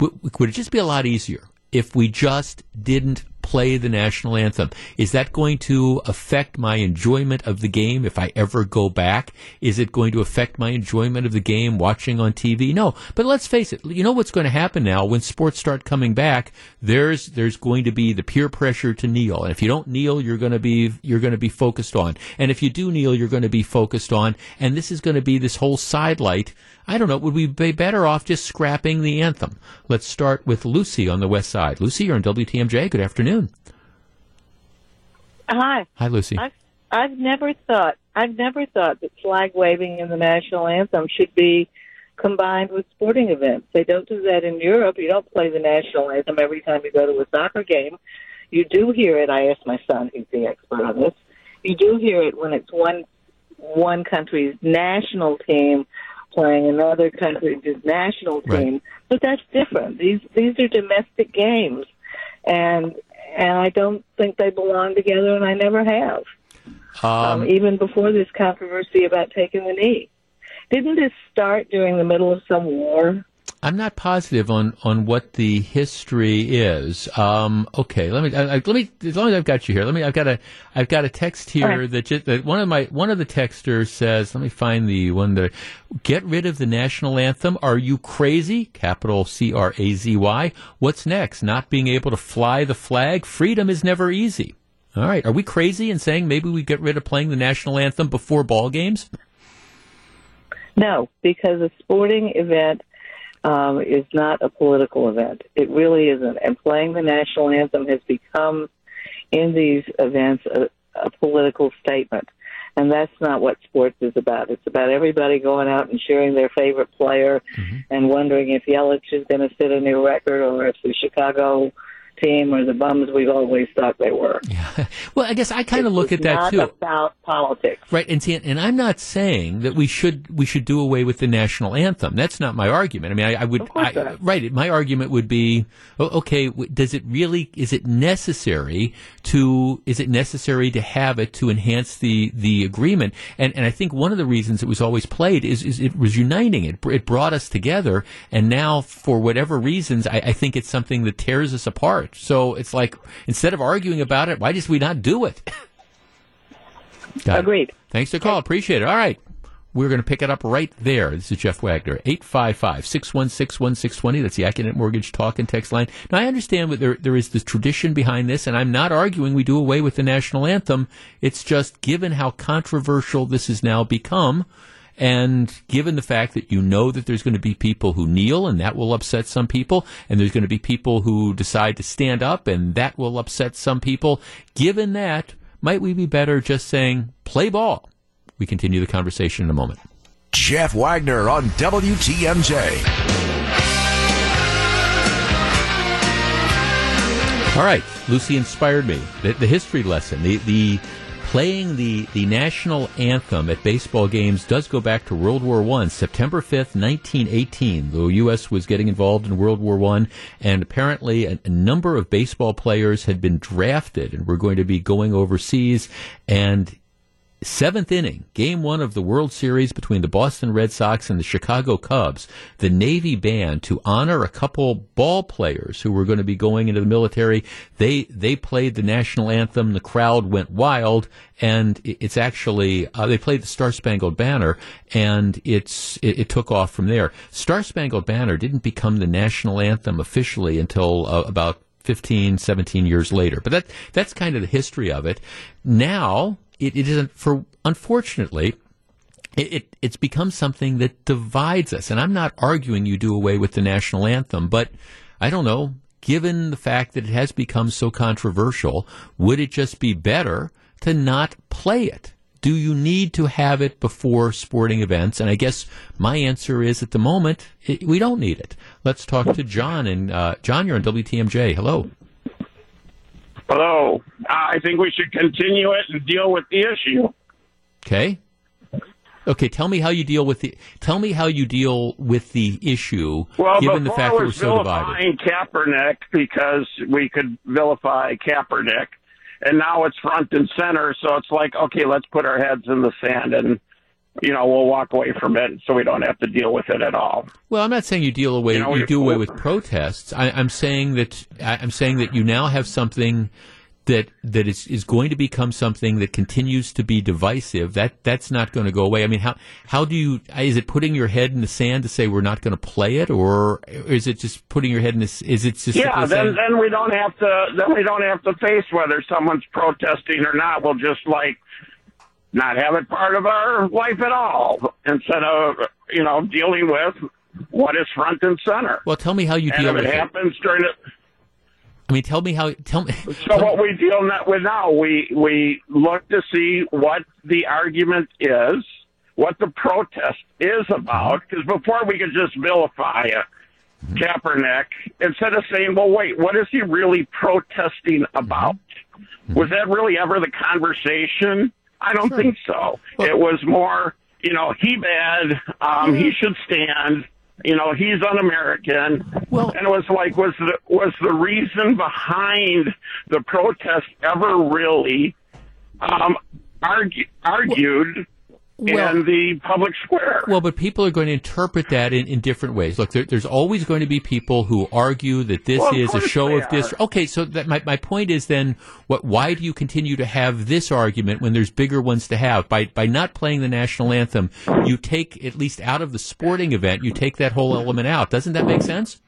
would it just be a lot easier if we just didn't play the national anthem. Is that going to affect my enjoyment of the game if I ever go back? Is it going to affect my enjoyment of the game watching on TV? No. But let's face it, you know what's going to happen now when sports start coming back, there's there's going to be the peer pressure to kneel. And if you don't kneel, you're going to be you're going to be focused on. And if you do kneel, you're going to be focused on. And this is going to be this whole sidelight. I don't know, would we be better off just scrapping the anthem? Let's start with Lucy on the west side. Lucy, you're on WTMJ. Good afternoon. Hi. Hi, Lucy. I've, I've never thought I've never thought that flag waving in the national anthem should be combined with sporting events. They don't do that in Europe. You don't play the national anthem every time you go to a soccer game. You do hear it. I asked my son, who's the expert on this. You do hear it when it's one one country's national team playing another country's national team. Right. But that's different. These these are domestic games, and and I don't think they belong together, and I never have. Um, even before this controversy about taking the knee, didn't this start during the middle of some war? I'm not positive on, on what the history is. Um, okay, let me I, let me as long as I've got you here. Let me I've got a I've got a text here right. that, just, that one of my one of the texters says. Let me find the one that get rid of the national anthem. Are you crazy? Capital C R A Z Y. What's next? Not being able to fly the flag. Freedom is never easy. All right, are we crazy in saying maybe we get rid of playing the national anthem before ball games? No, because a sporting event um, is not a political event. It really isn't. And playing the national anthem has become, in these events, a, a political statement. And that's not what sports is about. It's about everybody going out and cheering their favorite player and wondering if Yelich is going to set a new record or if the Chicago team or the bums we've always thought they were. Yeah. Well, I guess I kind of look at that not too. about politics. Right, and see, and I'm not saying that we should we should do away with the national anthem. That's not my argument. I mean, I, I would, I, right? My argument would be, okay, does it really? Is it necessary to? Is it necessary to have it to enhance the the agreement? And and I think one of the reasons it was always played is is it was uniting. It it brought us together, and now for whatever reasons, I, I think it's something that tears us apart. So it's like instead of arguing about it, why just we not do it? Got it. Agreed. Thanks for the call. Appreciate it. All right. We're going to pick it up right there. This is Jeff Wagner, 855-616-1620. That's the Accunet Mortgage Talk and Text line. Now, I understand that there, there is this tradition behind this, and I'm not arguing we do away with the national anthem. It's just given how controversial this has now become, and given the fact that you know that there's going to be people who kneel, and that will upset some people, and there's going to be people who decide to stand up, and that will upset some people, given that, might we be better just saying, play ball? We continue the conversation in a moment. Jeff Wagner on WTMJ. All right, Lucy inspired me. The, the history lesson, the, the playing the, the national anthem at baseball games does go back to World War One, September fifth, nineteen eighteen. The U.S. was getting involved in World War One, and apparently a, a number of baseball players had been drafted and were going to be going overseas. And seventh inning, game one of the World Series between the Boston Red Sox and the Chicago Cubs, the Navy band to honor a couple ball players who were going to be going into the military. They they played the national anthem. The crowd went wild, and it's actually uh, they played the Star Spangled Banner, and it's it, it took off from there. Star Spangled Banner didn't become the national anthem officially until uh, about 15, 17 years later. But that that's kind of the history of it. Now it, it isn't for unfortunately it, it it's become something that divides us. And I'm not arguing you do away with the national anthem, but I don't know. Given the fact that it has become so controversial, would it just be better to not play it? Do you need to have it before sporting events? And I guess my answer is at the moment, it, we don't need it. Let's talk to John. And uh, John, you're on WTMJ. Hello. Hello. I think we should continue it and deal with the issue. Okay. Okay, tell me how you deal with the tell me how you deal with the issue Well, given the fact that we're so divided. Kaepernick because we could vilify Kaepernick, and now it's front and center. So it's like, okay, let's put our heads in the sand and you know, we'll walk away from it so we don't have to deal with it at all. Well, I'm not saying you deal away. You know, you do away with protests. I, I'm saying that I'm saying that you now have something that that is is going to become something that continues to be divisive. That that's not going to go away. I mean, how how do you? Is it putting your head in the sand to say we're not going to play it, or is it just putting your head in this? Is it just yeah, then then we don't have to then we don't have to face whether someone's protesting or not. We'll just like not have it part of our life at all instead of you know dealing with what is front and center. well, tell me how you and deal if with it it. happens during it. I mean, tell me how. Tell me. So what we deal not with now, we we look to see what the argument is, what the protest is about, because before we could just vilify a Kaepernick instead of saying, well, wait, what is he really protesting about? Mm-hmm. Was that really ever the conversation? I don't think so. it was more, you know, he bad, um, he should stand. You know, he's un-American. Well- and it was like, was the was the reason behind the protest ever really um, argue, argued Well- in the public square? Well, but people are going to interpret that in, in different ways. Look, there, there's always going to be people who argue that this Well, is a show of dis. are. Okay, so that my, my point is then, what? Why do you continue to have this argument when there's bigger ones to have? By by not playing the national anthem, you take at least out of the sporting event, you take that whole element out. Doesn't that make sense?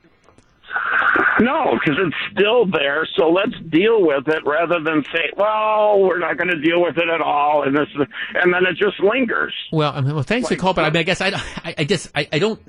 No, because it's still there. So let's deal with it rather than say, "Well, we're not going to deal with it at all," and this, and then it just lingers. Well, I mean, well, thanks for the call, but I mean, I guess I, I, I guess I, I don't.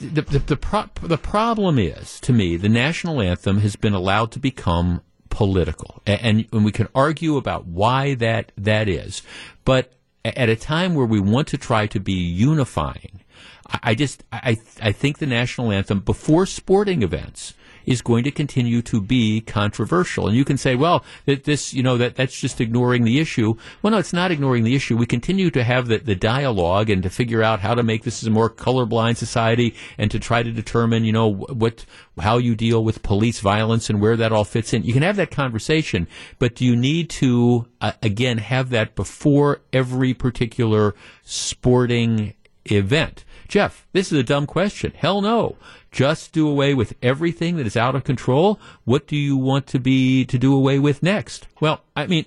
The the the, pro- the problem is to me the national anthem has been allowed to become political, and, and we can argue about why that that is, but at a time where we want to try to be unifying, I, I just I I think the national anthem before sporting events is going to continue to be controversial. And you can say, well, that this, you know, that that's just ignoring the issue. Well, no, it's not ignoring the issue. We continue to have the, the dialogue and to figure out how to make this a more colorblind society and to try to determine, you know, what, how you deal with police violence and where that all fits in. You can have that conversation, but do you need to, uh, again, have that before every particular sporting event? Jeff, this is a dumb question. Hell no. Just do away with everything that is out of control. What do you want to be to do away with next? Well, I mean,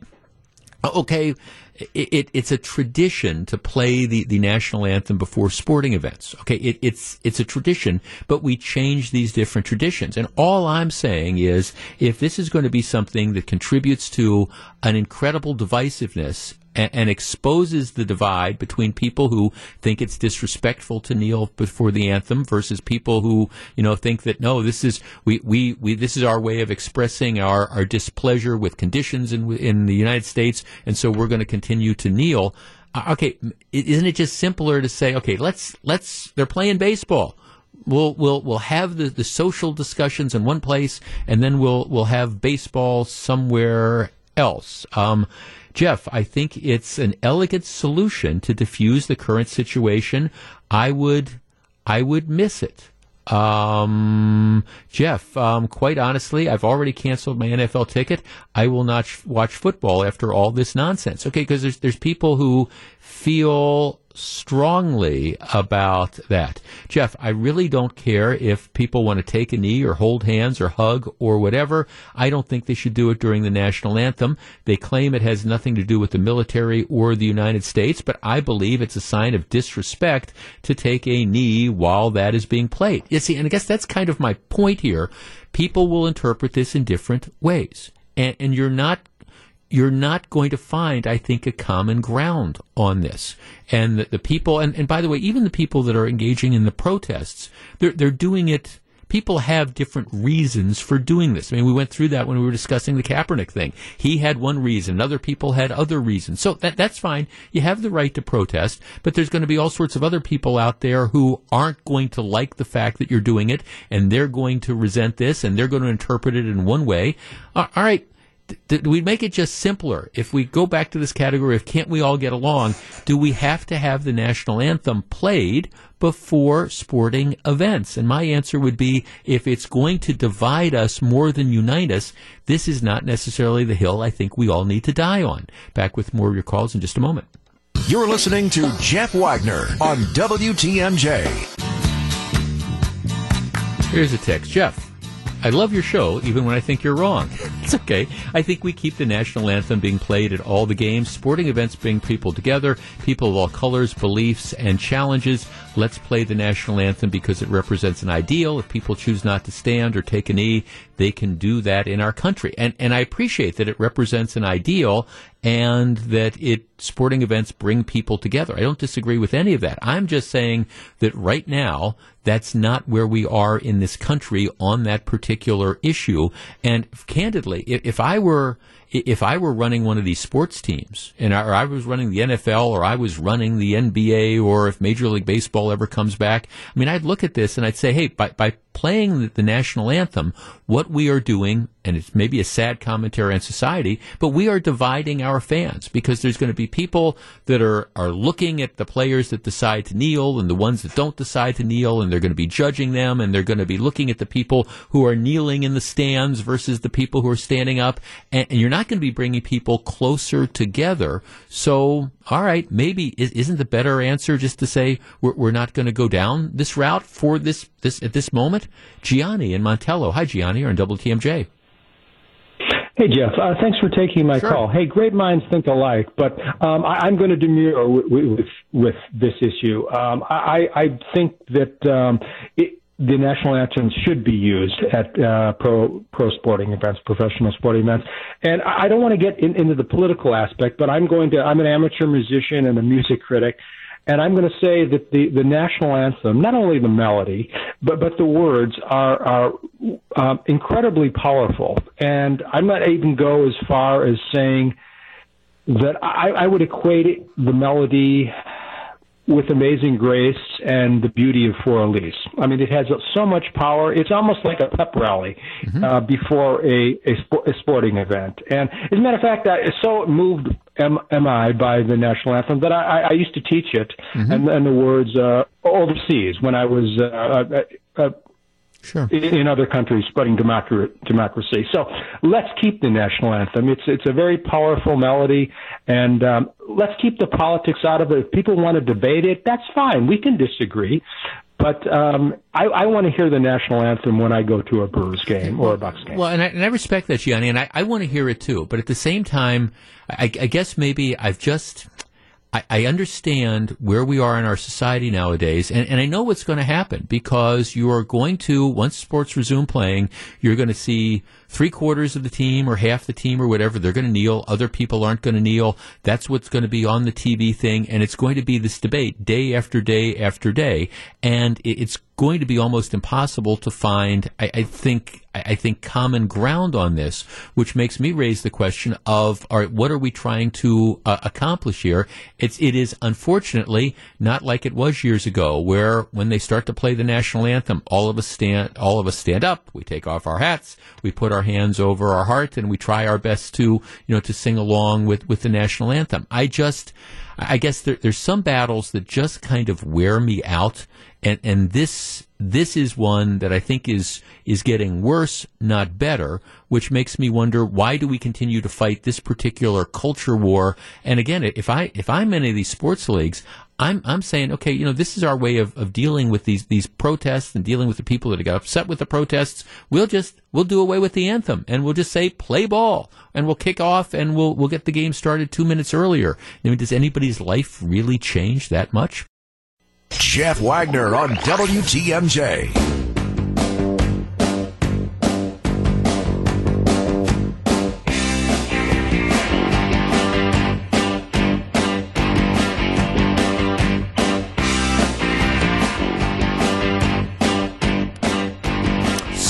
okay, it, it, it's a tradition to play the, the national anthem before sporting events. Okay, it, it's it's a tradition, but we change these different traditions. And all I'm saying is, if this is going to be something that contributes to an incredible divisiveness and, and exposes the divide between people who think it's disrespectful to kneel before the anthem versus people who you know think that no this is we, we, we this is our way of expressing our, our displeasure with conditions in in the United States and so we're going to continue to kneel. Uh, okay isn't it just simpler to say okay let's let's they're playing baseball. We'll we'll we'll have the, the social discussions in one place, and then we'll we'll have baseball somewhere else. Um, Jeff, I think it's an elegant solution to diffuse the current situation. I would I would miss it. Um, Jeff, um, quite honestly, I've already canceled my NFL ticket. I will not sh- watch football after all this nonsense. Okay, because there's there's people who feel strongly about that. Jeff, I really don't care if people want to take a knee or hold hands or hug or whatever. I don't think they should do it during the national anthem. They claim it has nothing to do with the military or the United States, but I believe it's a sign of disrespect to take a knee while that is being played. You see, and I guess that's kind of my point here. People will interpret this in different ways. And, and you're not you're not going to find, I think, a common ground on this. And the, the people, and, and by the way, even the people that are engaging in the protests, they're, they're doing it. People have different reasons for doing this. I mean, we went through that when we were discussing the Kaepernick thing. He had one reason, other people had other reasons. So that, that's fine. You have the right to protest, but there's going to be all sorts of other people out there who aren't going to like the fact that you're doing it, and they're going to resent this, and they're going to interpret it in one way. All right do we make it just simpler? If we go back to this category of can't we all get along, do we have to have the national anthem played before sporting events? And my answer would be if it's going to divide us more than unite us, this is not necessarily the hill I think we all need to die on. Back with more of your calls in just a moment. You're listening to Jeff Wagner on WTMJ. Here's a text. Jeff, I love your show, even when I think you're wrong. it's okay. I think we keep the national anthem being played at all the games. Sporting events bring people together, people of all colors, beliefs, and challenges. Let's play the national anthem because it represents an ideal. If people choose not to stand or take a knee, they can do that in our country. And, and I appreciate that it represents an ideal and that it sporting events bring people together. I don't disagree with any of that. I'm just saying that right now that's not where we are in this country on that particular issue. And candidly, if, I were if I were running one of these sports teams, and I, or I was running the NFL, or I was running the NBA, or if Major League Baseball ever comes back, I mean, I'd look at this and I'd say, hey, by, by playing the, national anthem, what we are doing, and it's maybe a sad commentary on society, but we are dividing our fans because there's going to be people that are, are looking at the players that decide to kneel and the ones that don't decide to kneel, and they're going to be judging them, and they're going to be looking at the people who are kneeling in the stands versus the people who are standing up, and, and you're not going to be bringing people closer together. So, all right, maybe isn't the better answer just to say we're, we're not going to go down this route for this this at this moment? Gianni in Montello. Hi, Gianni. You're on WTMJ. Hey Jeff, uh, thanks for taking my sure. call. Hey, great minds think alike, but um, I, am going to demur with, with, with this issue. Um, I, I, think that um, it, the national anthem should be used at uh, pro pro sporting events, professional sporting events. And I don't want to get in, into the political aspect, but I'm going to. I'm an amateur musician and a music critic, and I'm going to say that the the national anthem, not only the melody, but but the words are are um, incredibly powerful. And I might even go as far as saying that I, I would equate the melody with Amazing Grace and the beauty of For Elise. I mean, it has so much power. It's almost like a pep rally mm-hmm. uh, before a, a, a, sporting event. And as a matter of fact, I so moved am, am I by the national anthem that I, I used to teach it mm-hmm. and, and the words uh, overseas when I was uh, uh, uh sure. in other countries spreading democracy. So let's keep the national anthem. It's it's a very powerful melody, and um, let's keep the politics out of it. If people want to debate it, that's fine. We can disagree. But um, I, I want to hear the national anthem when I go to a Brewers game or a Bucks game. Well, and I, and I respect that, Gianni, and I, I want to hear it too. But at the same time, I, I guess maybe I've just I, I understand where we are in our society nowadays, and, and I know what's going to happen because you are going to, once sports resume playing, you're going to see three quarters of the team or half the team or whatever, they're going to kneel. Other people aren't going to kneel. That's what's going to be on the TV thing. And it's going to be this debate day after day after day. And it's going to be almost impossible to find, I, I think, I think common ground on this, which makes me raise the question of, all right, what are we trying to uh, accomplish here? It's, it is unfortunately not like it was years ago, where when they start to play the national anthem, all of us stand, all of us stand up, we take off our hats, we put our hands over our heart, and we try our best to, you know, to sing along with, with the national anthem. I just, I guess there, there's some battles that just kind of wear me out, and and this this is one that I think is is getting worse, not better, which makes me wonder why do we continue to fight this particular culture war? And again, if I if I'm in any of these sports leagues, I'm I'm saying, okay, you know, this is our way of, of dealing with these these protests and dealing with the people that got upset with the protests. We'll just we'll do away with the anthem and we'll just say play ball and we'll kick off and we'll we'll get the game started two minutes earlier. I mean, does anybody's life really change that much? Jeff Wagner on WTMJ.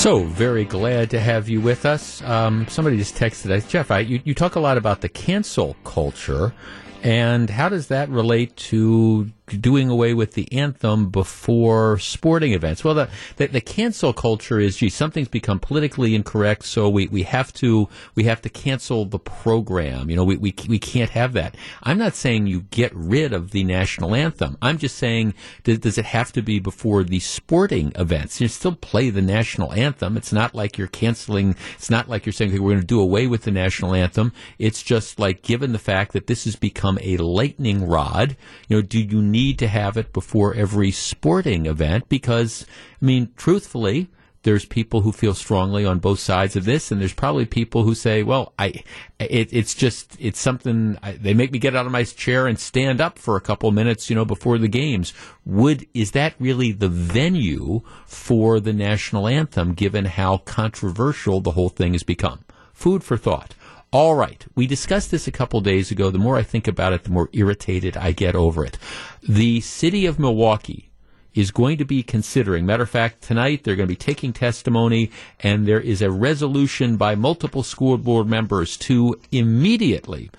So very glad to have you with us. Um, somebody just texted us, Jeff. I, you, you talk a lot about the cancel culture, and how does that relate to doing away with the anthem before sporting events. Well, the, the, the cancel culture is, gee, something's become politically incorrect, so we, we have to we have to cancel the program. You know, we, we we can't have that. I'm not saying you get rid of the national anthem. I'm just saying, does, does it have to be before the sporting events? You still play the national anthem. It's not like you're canceling. It's not like you're saying okay, we're going to do away with the national anthem. It's just like given the fact that this has become a lightning rod. You know, do you need to have it before every sporting event? Because, I mean, truthfully, there's people who feel strongly on both sides of this, and there's probably people who say, "Well, I, it, it's just it's something I, they make me get out of my chair and stand up for a couple minutes, you know, before the games." Would is that really the venue for the national anthem, given how controversial the whole thing has become? Food for thought. All right. We discussed this a couple days ago. The more I think about it, the more irritated I get over it. The city of Milwaukee is going to be considering, matter of fact, tonight they're going to be taking testimony, and there is a resolution by multiple school board members to immediately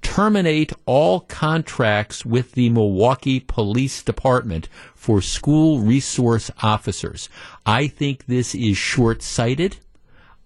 terminate all contracts with the Milwaukee Police Department for school resource officers. I think this is short sighted.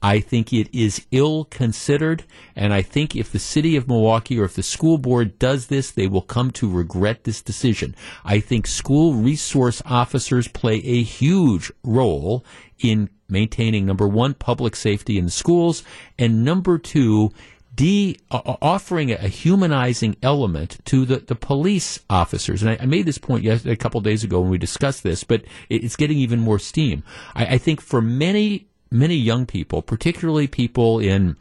I think it is ill considered, and I think if the city of Milwaukee or if the school board does this, they will come to regret this decision. I think school resource officers play a huge role in maintaining number one, public safety in the schools, and number two, de uh, offering a humanizing element to the, the police officers. And I, I made this point yesterday, a couple days ago when we discussed this, but it's getting even more steam. I, I think for many many young people, particularly people in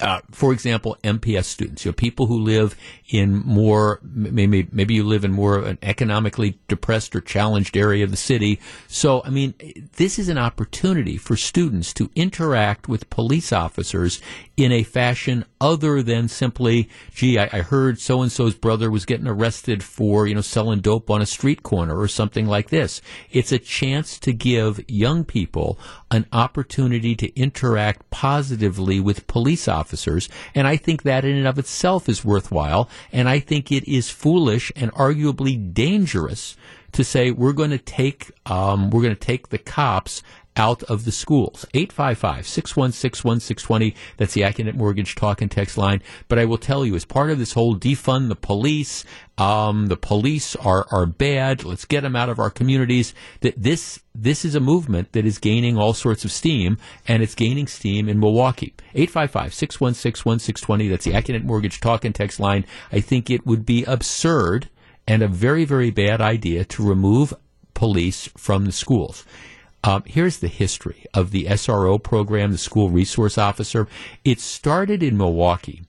uh, for example, MPS students, you know, people who live in more, maybe, maybe you live in more of an economically depressed or challenged area of the city. So, I mean, this is an opportunity for students to interact with police officers in a fashion other than simply, gee, I, I heard so and so's brother was getting arrested for, you know, selling dope on a street corner or something like this. It's a chance to give young people an opportunity to interact positively with police officers. And I think that in and of itself is worthwhile. And I think it is foolish and arguably dangerous to say we're going to take um, we're going to take the cops out of the schools. 855-616-1620. That's the Accunet Mortgage talk and text line. But I will tell you, as part of this whole defund the police, um, the police are, are bad. Let's get them out of our communities. That this, this is a movement that is gaining all sorts of steam and it's gaining steam in Milwaukee. 855-616-1620. That's the Accunet Mortgage talk and text line. I think it would be absurd and a very, very bad idea to remove police from the schools. Um, here's the history of the SRO program, the School Resource Officer. It started in Milwaukee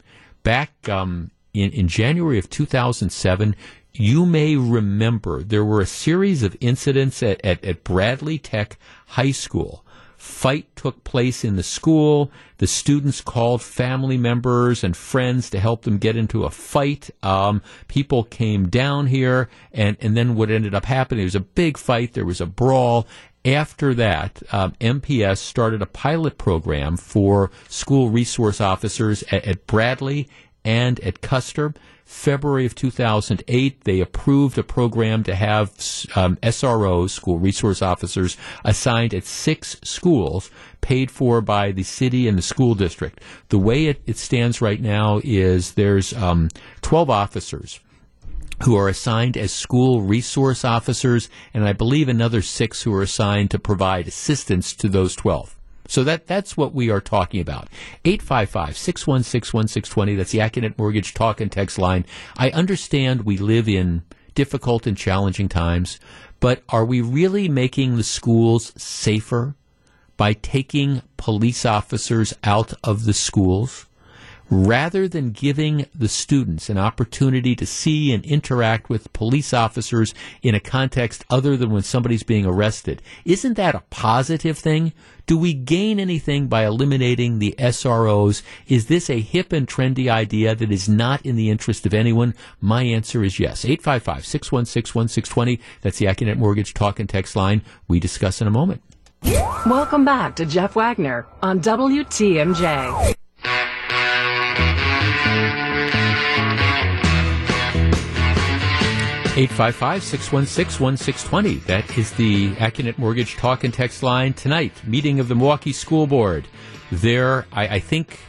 back um, in, in January of 2007. You may remember there were a series of incidents at, at, at Bradley Tech High School fight took place in the school. The students called family members and friends to help them get into a fight. Um, people came down here, and, and then what ended up happening, was a big fight, there was a brawl, after that, um, MPS started a pilot program for school resource officers at, at Bradley and at Custer. February of 2008, they approved a program to have um, SROs, school resource officers, assigned at six schools, paid for by the city and the school district. The way it, it stands right now is there's um, 12 officers who are assigned as school resource officers, and I believe another six who are assigned to provide assistance to those 12. So that that's what we are talking about. 855-616-1620. That's the Accunet Mortgage talk and text line. I understand we live in difficult and challenging times, but are we really making the schools safer by taking police officers out of the schools? Rather than giving the students an opportunity to see and interact with police officers in a context other than when somebody's being arrested. Isn't that a positive thing? Do we gain anything by eliminating the SROs? Is this a hip and trendy idea that is not in the interest of anyone? My answer is yes. 855 616 1620. That's the Accunet Mortgage talk and text line. We discuss in a moment. Welcome back to Jeff Wagner on WTMJ. 855 616 1620. That is the Accunet Mortgage talk and text line tonight. Meeting of the Milwaukee School Board. There, I, I think,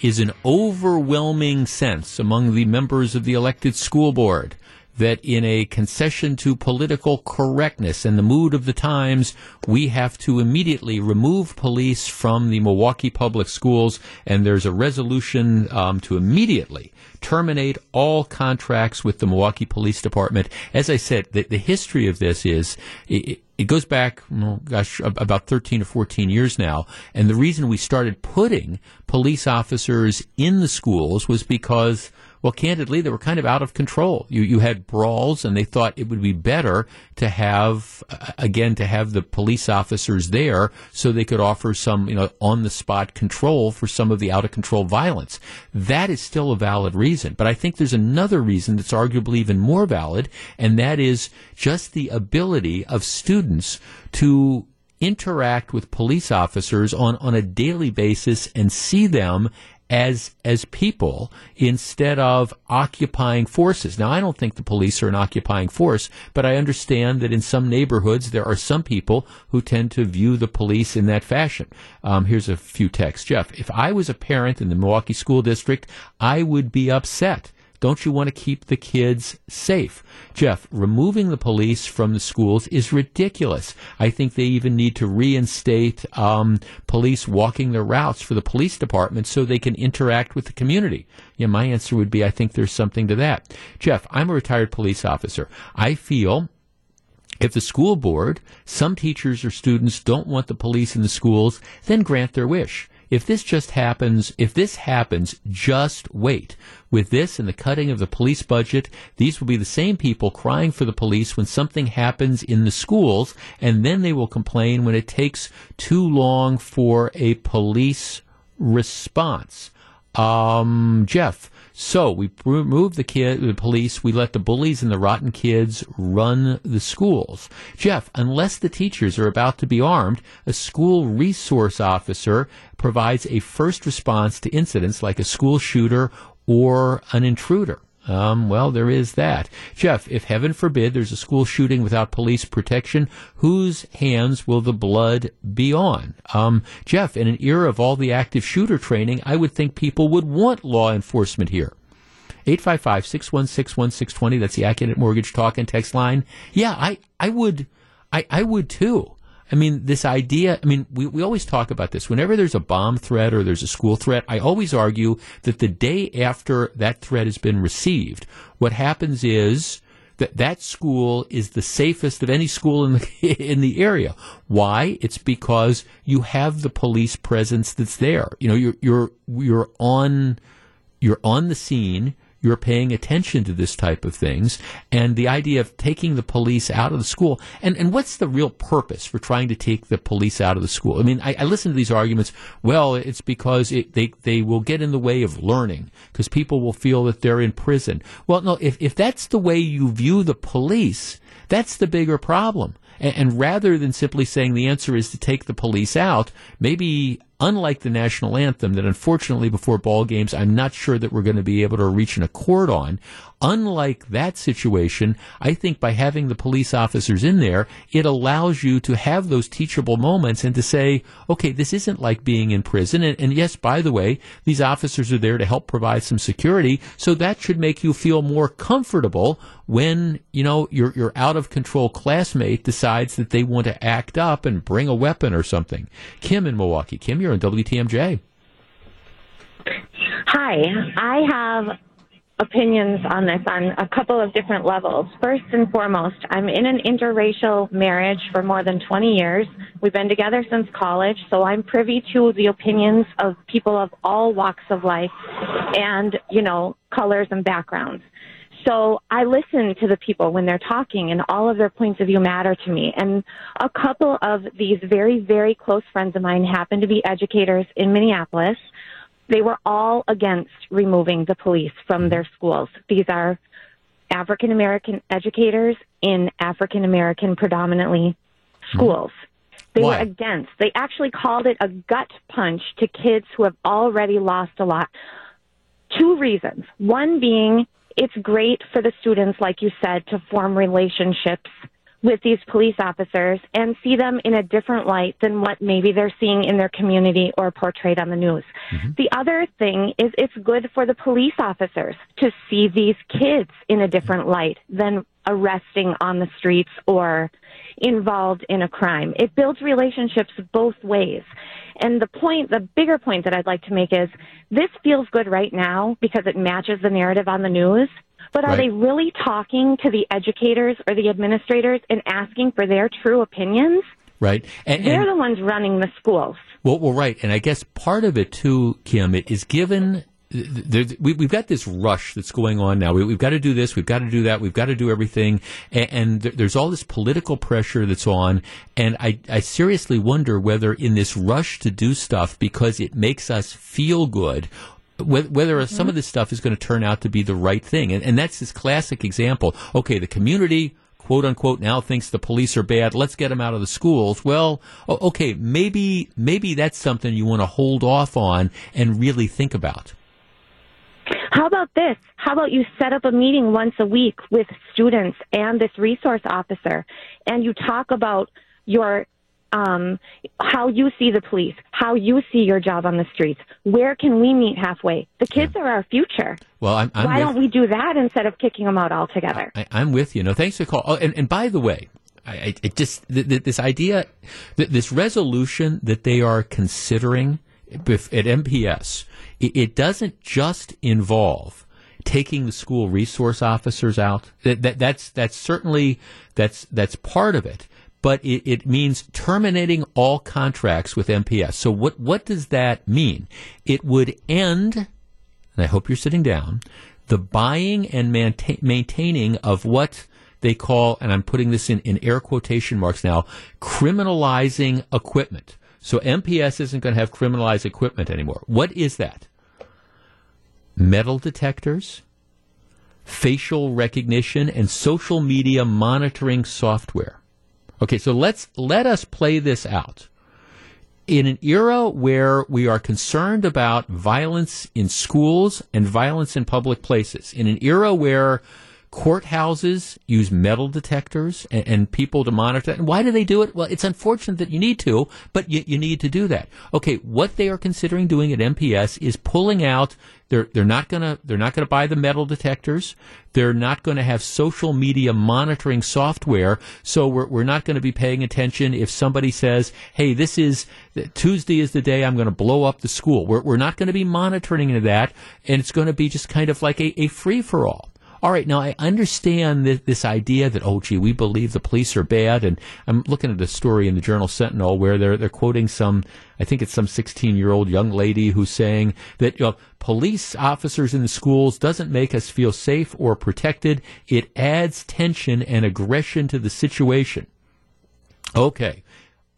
is an overwhelming sense among the members of the elected school board that in a concession to political correctness and the mood of the times, we have to immediately remove police from the Milwaukee public schools, and there's a resolution um, to immediately terminate all contracts with the Milwaukee Police Department. As I said, the, the history of this is it, it goes back, gosh, about 13 or 14 years now. And the reason we started putting police officers in the schools was because well, candidly, they were kind of out of control. You you had brawls, and they thought it would be better to have uh, again to have the police officers there so they could offer some you know on the spot control for some of the out of control violence. That is still a valid reason, but I think there's another reason that's arguably even more valid, and that is just the ability of students to interact with police officers on, on a daily basis and see them as as people instead of occupying forces. Now, I don't think the police are an occupying force, but I understand that in some neighborhoods there are some people who tend to view the police in that fashion. Um, here's a few texts, Jeff. If I was a parent in the Milwaukee School District, I would be upset don't you want to keep the kids safe? Jeff, removing the police from the schools is ridiculous. I think they even need to reinstate um, police walking their routes for the police department so they can interact with the community. Yeah, my answer would be I think there's something to that. Jeff, I'm a retired police officer. I feel if the school board, some teachers or students don't want the police in the schools, then grant their wish. If this just happens, if this happens, just wait. With this and the cutting of the police budget, these will be the same people crying for the police when something happens in the schools, and then they will complain when it takes too long for a police response. Um, Jeff, so we remove the kid, the police. We let the bullies and the rotten kids run the schools. Jeff, unless the teachers are about to be armed, a school resource officer provides a first response to incidents like a school shooter or an intruder. Um, well, there is that. Jeff, if heaven forbid there's a school shooting without police protection, whose hands will the blood be on? Um, Jeff, in an era of all the active shooter training, I would think people would want law enforcement here. 855 616 1620, that's the Accunet Mortgage Talk and Text line. Yeah, I, I would, I, I would too. I mean, this idea, I mean, we, we always talk about this. Whenever there's a bomb threat or there's a school threat, I always argue that the day after that threat has been received, what happens is that that school is the safest of any school in the, in the area. Why? It's because you have the police presence that's there. You know, you're, you're, you're on, you're on the scene you're paying attention to this type of things. And the idea of taking the police out of the school, and, and what's the real purpose for trying to take the police out of the school? I mean, I, I listen to these arguments. Well, it's because it, they, they will get in the way of learning because people will feel that they're in prison. Well, no, if, if that's the way you view the police, that's the bigger problem. And, and rather than simply saying the answer is to take the police out, maybe unlike the national anthem that unfortunately before ball games I'm not sure that we're going to be able to reach an accord on unlike that situation, I think by having the police officers in there, it allows you to have those teachable moments and to say, okay, this isn't like being in prison. And, and, yes, by the way, these officers are there to help provide some security. So that should make you feel more comfortable when, you know, your, your out of control classmate decides that they want to act up and bring a weapon or something. Kim in Milwaukee. Kim, you're on WTMJ. Hi, I have opinions on this on a couple of different levels. First and foremost, I'm in an interracial marriage for more than 20 years. We've been together since college, so I'm privy to the opinions of people of all walks of life and, you know, colors and backgrounds. So I listen to the people when they're talking and all of their points of view matter to me. And a couple of these very, very close friends of mine happen to be educators in Minneapolis they were all against removing the police from mm-hmm. their schools. These are African American educators in African American predominantly mm-hmm. schools. They Why? were against. They actually called it a gut punch to kids who have already lost a lot. Two reasons. One being it's great for the students, like you said, to form relationships with these police officers and see them in a different light than what maybe they're seeing in their community or portrayed on the news. Mm-hmm. The other thing is it's good for the police officers to see these kids in a different light than arresting on the streets or involved in a crime. It builds relationships both ways. And the point, the bigger point that I'd like to make is this feels good right now because it matches the narrative on the news. But are Right. they really talking to the educators or the administrators and asking for their true opinions? Right. And, They're and- the ones running the schools. Well, well, right, and I guess part of it too, Kim, it is given. There, we, we've got this rush that's going on now. We, we've got to do this. We've got to do that. We've got to do everything, and, and there's all this political pressure that's on. And I, I seriously wonder whether in this rush to do stuff because it makes us feel good, whether, whether some mm-hmm. of this stuff is going to turn out to be the right thing. And, and that's this classic example. Okay, the community quote unquote now thinks the police are bad. Let's get them out of the schools. Well, okay, maybe maybe that's something you want to hold off on and really think about. How about this? How about you set up a meeting once a week with students and this resource officer, and you talk about your um, how you see the police, how you see your job on the streets. Where can we meet halfway? The kids are our future. Well, I'm, I'm Why with, don't we do that instead of kicking them out altogether? I, I'm with you. No, thanks for the call. Oh, and, and by the way, I, I it just th- th- this idea, th- this resolution that they are considering at MPS, it, doesn't just involve taking the school resource officers out. That, that that's that's certainly that's that's part of it. But it, it means terminating all contracts with MPS. So what what does that mean? It would end and I hope you're sitting down, the buying and maintain, maintaining of what they call, and I'm putting this in, in air quotation marks now, criminalizing equipment. So MPS isn't going to have criminalized equipment anymore. What is that? Metal detectors, facial recognition, and social media monitoring software. Okay, so let's let us play this out in an era where we are concerned about violence in schools and violence in public places, in an era where courthouses use metal detectors and, and people to monitor that. And why do they do it? Well, it's unfortunate that you need to, but you, you need to do that. Okay, what they are considering doing at MPS is pulling out. They're they're not gonna they're not gonna buy the metal detectors. They're not going to have social media monitoring software. So we're we're not going to be paying attention if somebody says, "Hey, this is Tuesday is the day I'm going to blow up the school." We're we're not going to be monitoring that, and it's going to be just kind of like a, a free for all. All right, now I understand this, this idea that oh gee, we believe the police are bad, and I'm looking at a story in the Journal Sentinel where they're they're quoting some, I think it's some 16 year old young lady who's saying that you know, police officers in the schools doesn't make us feel safe or protected. It adds tension and aggression to the situation. Okay.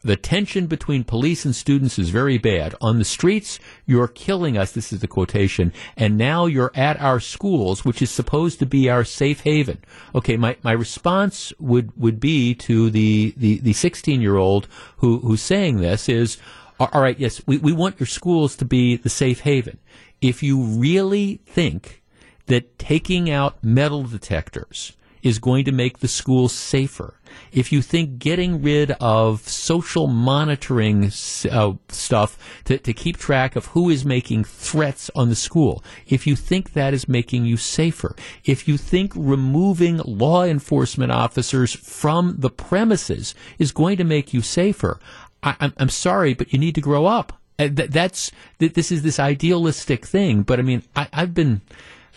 The tension between police and students is very bad. On the streets, you're killing us. This is the quotation. And now you're at our schools, which is supposed to be our safe haven. Okay. My, my response would, would be to the, the, the 16 year old who, who's saying this is, all right, yes, we, we want your schools to be the safe haven. If you really think that taking out metal detectors is going to make the school safer, if you think getting rid of social monitoring uh, stuff to, to keep track of who is making threats on the school, if you think that is making you safer, if you think removing law enforcement officers from the premises is going to make you safer, I, I'm, I'm sorry, but you need to grow up. Uh, th- that's th- this is this idealistic thing. But I mean, I, I've been.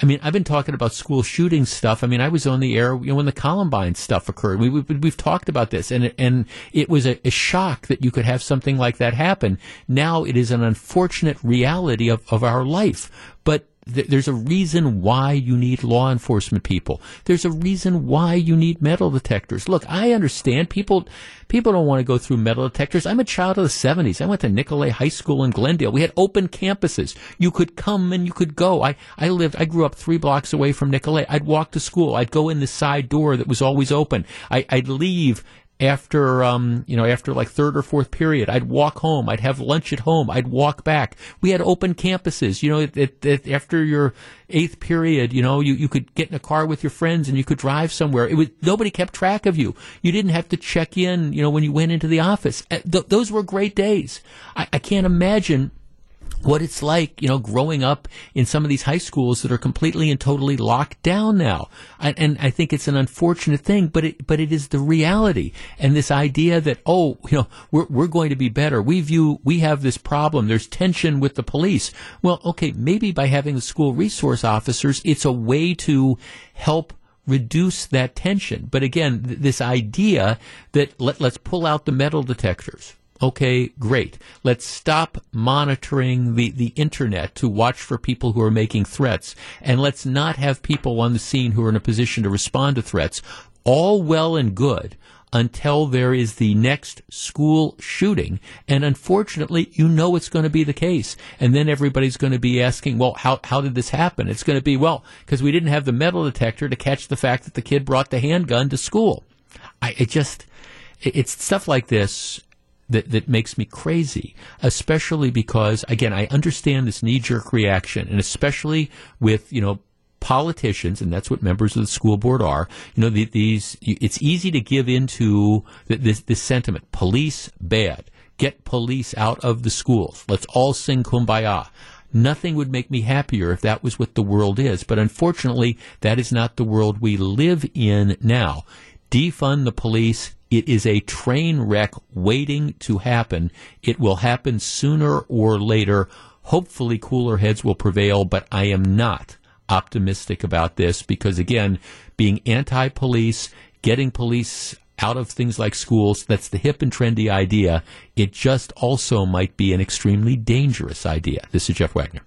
I mean, I've been talking about school shooting stuff. I mean, I was on the air you know, when the Columbine stuff occurred. We, we, we've talked about this, and it, and it was a, a shock that you could have something like that happen. Now it is an unfortunate reality of, of our life. But th- there's a reason why you need law enforcement people. There's a reason why you need metal detectors. Look, I understand people people don't want to go through metal detectors. I'm a child of the 70s. I went to Nicolet High School in Glendale. We had open campuses. You could come and you could go. I, I lived, I grew up three blocks away from Nicolet. I'd walk to school. I'd go in the side door that was always open. I, I'd leave after um, you know after like third or fourth period. I'd walk home. I'd have lunch at home. I'd walk back. We had open campuses. You know, it, it, it, after your eighth period, you know, you, you could get in a car with your friends and you could drive somewhere. It was nobody kept track of you. You didn't have to check in. You know, when you went into the office. Uh, th- those were great days. I, I can't imagine what it's like, you know, growing up in some of these high schools that are completely and totally locked down now. And, and, I think it's an unfortunate thing, but it, but it is the reality. And this idea that, oh, you know, we're, we're going to be better. We view, we have this problem. There's tension with the police. Well, okay, maybe by having the school resource officers, it's a way to help reduce that tension. But again, th- this idea that let, let's pull out the metal detectors Okay, great. Let's stop monitoring the, the internet to watch for people who are making threats. And let's not have people on the scene who are in a position to respond to threats. All well and good until there is the next school shooting. And unfortunately, you know it's going to be the case. And then everybody's going to be asking, well, how, how did this happen? It's going to be, well, because we didn't have the metal detector to catch the fact that the kid brought the handgun to school. I, it just, it's stuff like this that, that makes me crazy, especially because, again, I understand this knee jerk reaction, and especially with, you know, politicians, and that's what members of the school board are. You know, the, these, it's easy to give into this, this sentiment. Police, bad. Get police out of the schools. Let's all sing kumbaya. Nothing would make me happier if that was what the world is. But unfortunately, that is not the world we live in now. Defund the police, it is a train wreck waiting to happen. It will happen sooner or later. Hopefully, cooler heads will prevail, but I am not optimistic about this because, again, being anti police, getting police out of things like schools, that's the hip and trendy idea. It just also might be an extremely dangerous idea. This is Jeff Wagner.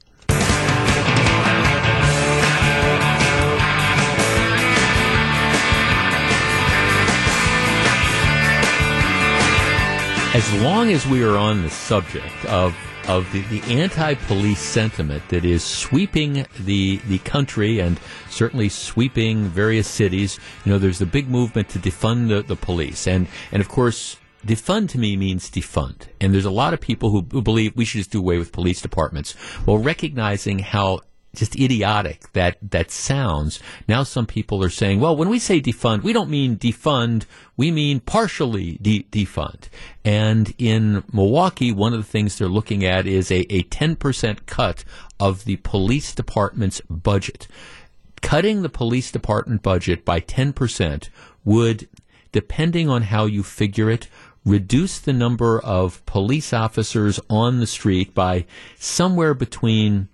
As long as we are on the subject of of the, the anti-police sentiment that is sweeping the the country and certainly sweeping various cities, you know, there's the big movement to defund the, the police, and and of course. Defund to me means defund. And there's a lot of people who, who believe we should just do away with police departments. Well, recognizing how just idiotic that that sounds. Now some people are saying, well, when we say defund, we don't mean defund, we mean partially de- defund. And in Milwaukee, one of the things they're looking at is a, a 10% cut of the police department's budget. Cutting the police department budget by 10% would, depending on how you figure it, reduce the number of police officers on the street by somewhere between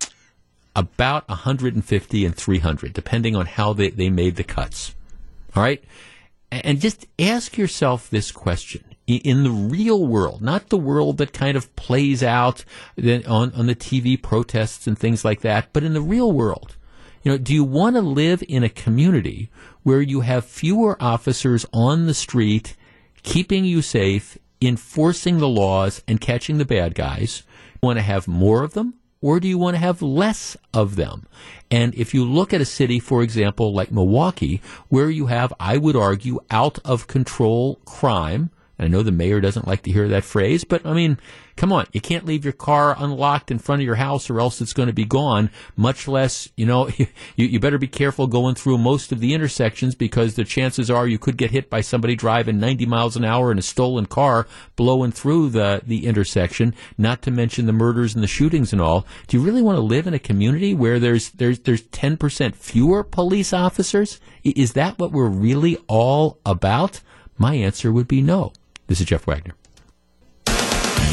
about 150 and 300, depending on how they, they made the cuts. All right? And just ask yourself this question. In the real world, not the world that kind of plays out on, on the TV protests and things like that, but in the real world, you know, do you want to live in a community where you have fewer officers on the street keeping you safe, enforcing the laws, and catching the bad guys? Want to have more of them? Or do you want to have less of them? And if you look at a city, for example, like Milwaukee, where you have, I would argue, out of control crime, I know the mayor doesn't like to hear that phrase, but I mean, come on, you can't leave your car unlocked in front of your house or else it's going to be gone, much less, you know, you, you better be careful going through most of the intersections because the chances are you could get hit by somebody driving 90 miles an hour in a stolen car blowing through the, the intersection, not to mention the murders and the shootings and all. Do you really want to live in a community where there's, there's, there's 10% fewer police officers? Is that what we're really all about? My answer would be no. This is Jeff Wagner.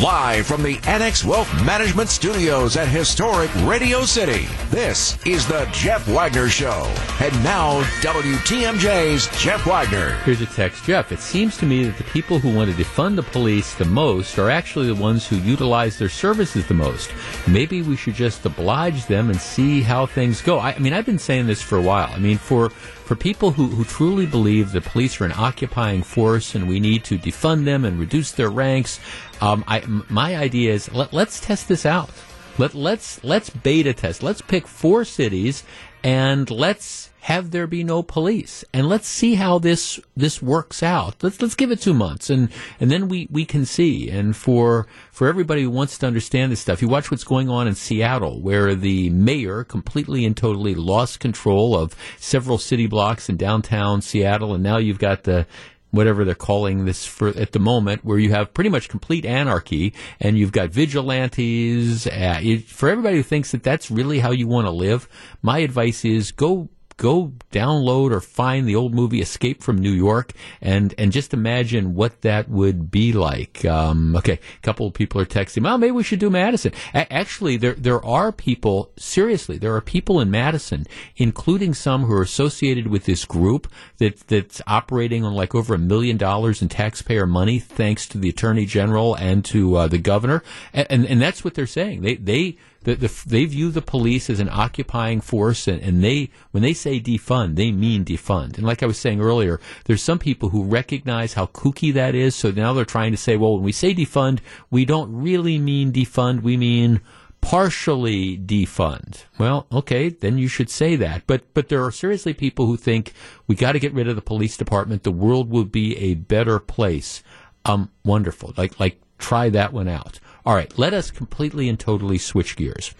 Live from the Annex Wealth Management Studios at historic Radio City, this is the Jeff Wagner Show. And now, WTMJ's Jeff Wagner. Here's a text Jeff, it seems to me that the people who want to defund the police the most are actually the ones who utilize their services the most. Maybe we should just oblige them and see how things go. I, I mean, I've been saying this for a while. I mean, for for people who, who truly believe the police are an occupying force and we need to defund them and reduce their ranks, um, I, my idea is let, us test this out. Let let's let's beta test. Let's pick four cities and let's have there be no police and let's see how this this works out let's let's give it 2 months and and then we we can see and for for everybody who wants to understand this stuff you watch what's going on in Seattle where the mayor completely and totally lost control of several city blocks in downtown Seattle and now you've got the whatever they're calling this for at the moment, where you have pretty much complete anarchy and you've got vigilantes. Uh, for everybody who thinks that that's really how you want to live, my advice is go go download or find the old movie Escape from New York and and just imagine what that would be like. Um, okay, a couple of people are texting, well, maybe we should do Madison. A- actually, there there are people, seriously, there are people in Madison, including some who are associated with this group that that's operating on like over a million dollars in taxpayer money, thanks to the Attorney General and to uh, the governor, and, and and that's what they're saying. They they the, the, they view the police as an occupying force, and, and they when they say defund, they mean defund. And like I was saying earlier, there's some people who recognize how kooky that is, so now they're trying to say, well, when we say defund, we don't really mean defund, we mean partially defund. Well, okay, then you should say that. But but there are seriously people who think we got to get rid of the police department. The world will be a better place. Um, wonderful. Like like try that one out. All right, let us completely and totally switch gears.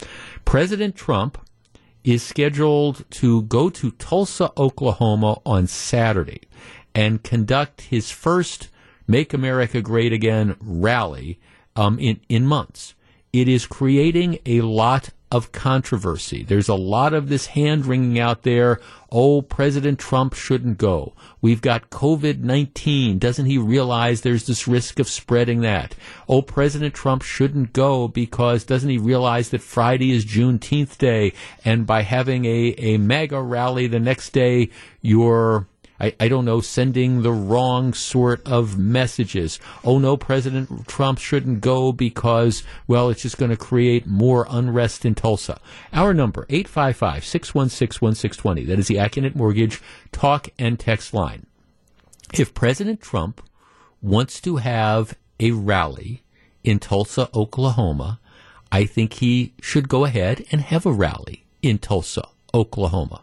President Trump is scheduled to go to Tulsa, Oklahoma on Saturday and conduct his first Make America Great Again rally um, in, in months. It is creating a lot of controversy. There's a lot of this hand wringing out there. Oh, President Trump shouldn't go. We've got COVID 19. Doesn't he realize there's this risk of spreading that? Oh, President Trump shouldn't go because doesn't he realize that Friday is Juneteenth Day and by having a, a MAGA rally the next day, you're I, I don't know, sending the wrong sort of messages. Oh no, President Trump shouldn't go because, well, it's just going to create more unrest in Tulsa. Our number, 855-616-1620. That is the Accunet Mortgage talk and text line. If President Trump wants to have a rally in Tulsa, Oklahoma, I think he should go ahead and have a rally in Tulsa, Oklahoma.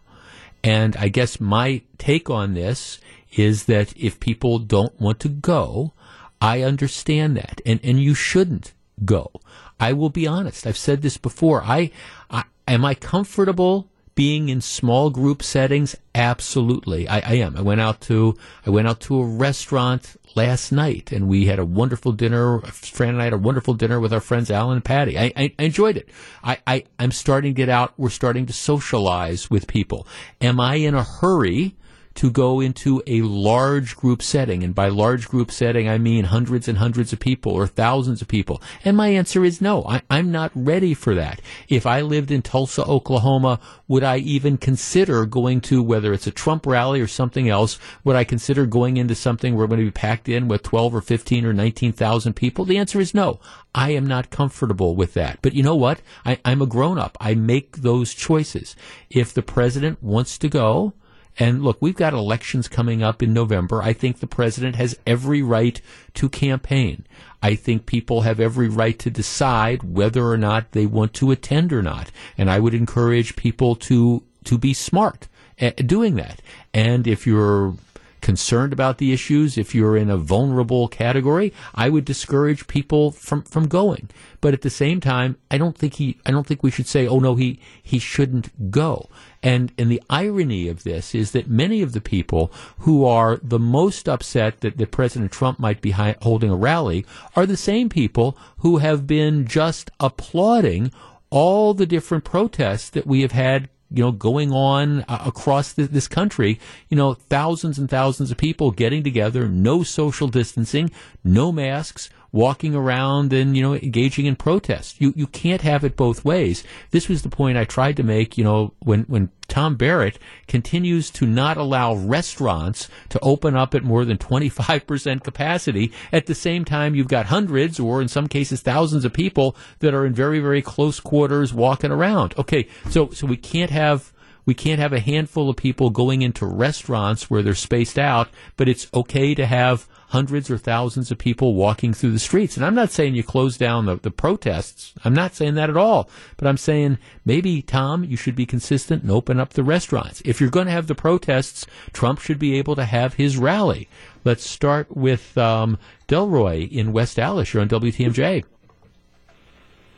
And I guess my take on this is that if people don't want to go, I understand that. And, and you shouldn't go. I will be honest. I've said this before. I, I am I comfortable being in small group settings? Absolutely. I, I am. I went out to, I went out to a restaurant last night, and we had a wonderful dinner. Fran and I had a wonderful dinner with our friends Alan and Patty. I, I, I enjoyed it. I, I, I'm starting to get out. We're starting to socialize with people. Am I in a hurry? To go into a large group setting. And by large group setting, I mean hundreds and hundreds of people or thousands of people. And my answer is no, I, am not ready for that. If I lived in Tulsa, Oklahoma, would I even consider going to, whether it's a Trump rally or something else, would I consider going into something where we're going to be packed in with 12 or 15 or 19,000 people? The answer is no. I am not comfortable with that. But you know what? I, I'm a grown up. I make those choices. If the president wants to go, and look, we've got elections coming up in November. I think the president has every right to campaign. I think people have every right to decide whether or not they want to attend or not. And I would encourage people to, to be smart at doing that. And if you're concerned about the issues, if you're in a vulnerable category, I would discourage people from, from going. But at the same time, I don't think he, I don't think we should say, oh no, he, he shouldn't go. And, and the irony of this is that many of the people who are the most upset that, that President Trump might be hi- holding a rally are the same people who have been just applauding all the different protests that we have had you know, going on uh, across this country, you know, thousands and thousands of people getting together, no social distancing, no masks, walking around and, you know, engaging in protest. You, you can't have it both ways. This was the point I tried to make, you know, when, when Tom Barrett continues to not allow restaurants to open up at more than 25% capacity. At the same time, you've got hundreds or in some cases thousands of people that are in very, very close quarters walking around. Okay. So, so we can't have We can't have a handful of people going into restaurants where they're spaced out, but it's okay to have hundreds or thousands of people walking through the streets. And I'm not saying you close down the, the protests. I'm not saying that at all. But I'm saying maybe, Tom, you should be consistent and open up the restaurants. If you're going to have the protests, Trump should be able to have his rally. Let's start with um, Delroy in West Allis. You're on WTMJ.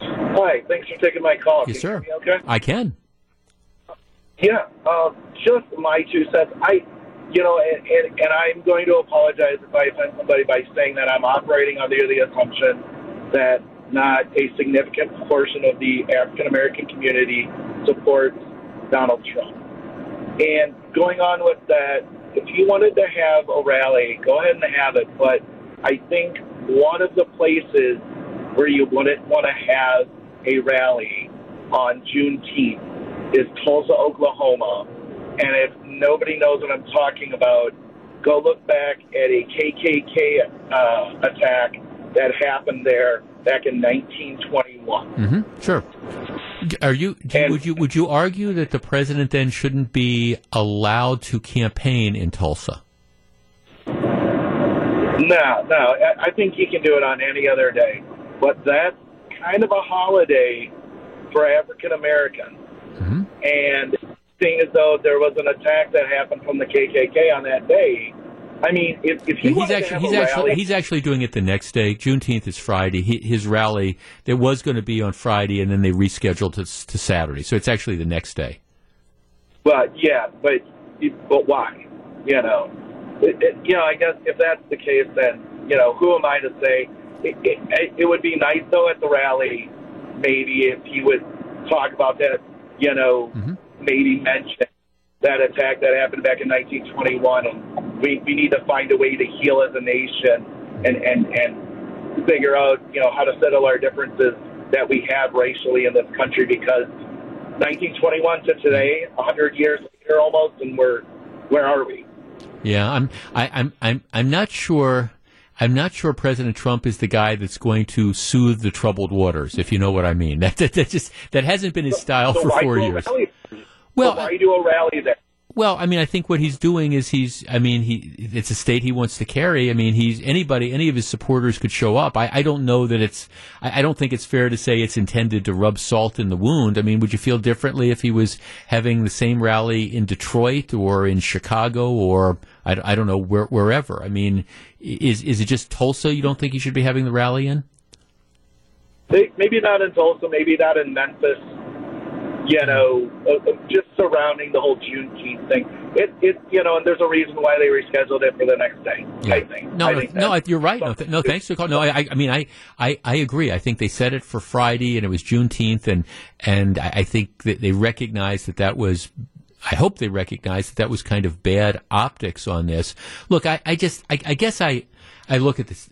Hi, thanks for taking my call. Yes, Can you sir. okay? I can. Yeah, uh, just my two cents. I, you know, and, and, and I'm going to apologize if I offend somebody by saying that I'm operating under the assumption that not a significant portion of the African American community supports Donald Trump. And going on with that, if you wanted to have a rally, go ahead and have it. But I think one of the places where you wouldn't want to have a rally on Juneteenth is Tulsa, Oklahoma. And if nobody knows what I'm talking about, go look back at a KKK uh, attack that happened there back in 1921. Mm-hmm. Sure. Are you do, would you would you argue that the president then shouldn't be allowed to campaign in Tulsa? No, no. I- I think he can do it on any other day. But that's kind of a holiday for African Americans. Mm-hmm. And seeing as though there was an attack that happened from the KKK on that day, I mean, if, if he he's actually he's actually rally, he's actually doing it the next day. Juneteenth is Friday. He, his rally there was going to be on Friday, and then they rescheduled to to Saturday. So it's actually the next day. but yeah, but but why? You know, it, it, you know. I guess if that's the case, then you know, who am I to say? It, it, it would be nice though at the rally, maybe if he would talk about that. You know, mm-hmm. maybe mention that attack that happened back in 1921, and we we need to find a way to heal as a nation and and and figure out you know how to settle our differences that we have racially in this country because 1921 to today, 100 years later almost, and we're where are we? Yeah, I'm I, I'm I'm I'm not sure. I'm not sure President Trump is the guy that's going to soothe the troubled waters, if you know what I mean. That that, that just that hasn't been his style So for why four years. Well, So why do a rally there? Well, I mean, I think what he's doing is he's, I mean, he, it's a state he wants to carry. I mean, he's, anybody, any of his supporters could show up. I, I don't know that it's, I, I don't think it's fair to say it's intended to rub salt in the wound. I mean, would you feel differently if he was having the same rally in Detroit or in Chicago or, I, I don't know, where, wherever? I mean, is, is it just Tulsa you don't think he should be having the rally in? Maybe not in Tulsa, maybe not in Memphis. You know, uh, uh, just surrounding the whole Juneteenth thing. It, it, you know, and there's a reason why they rescheduled it for the next day. I think. No, I no, think no, that's- you're right. No, th- no, thanks for calling. No, I, I- I mean, I, I, I agree. I think they set it for Friday, and it was Juneteenth, and and I I think that they recognized that that was. I hope they recognize that that was kind of bad optics on this. Look, I, I just, I, I guess I, I look at this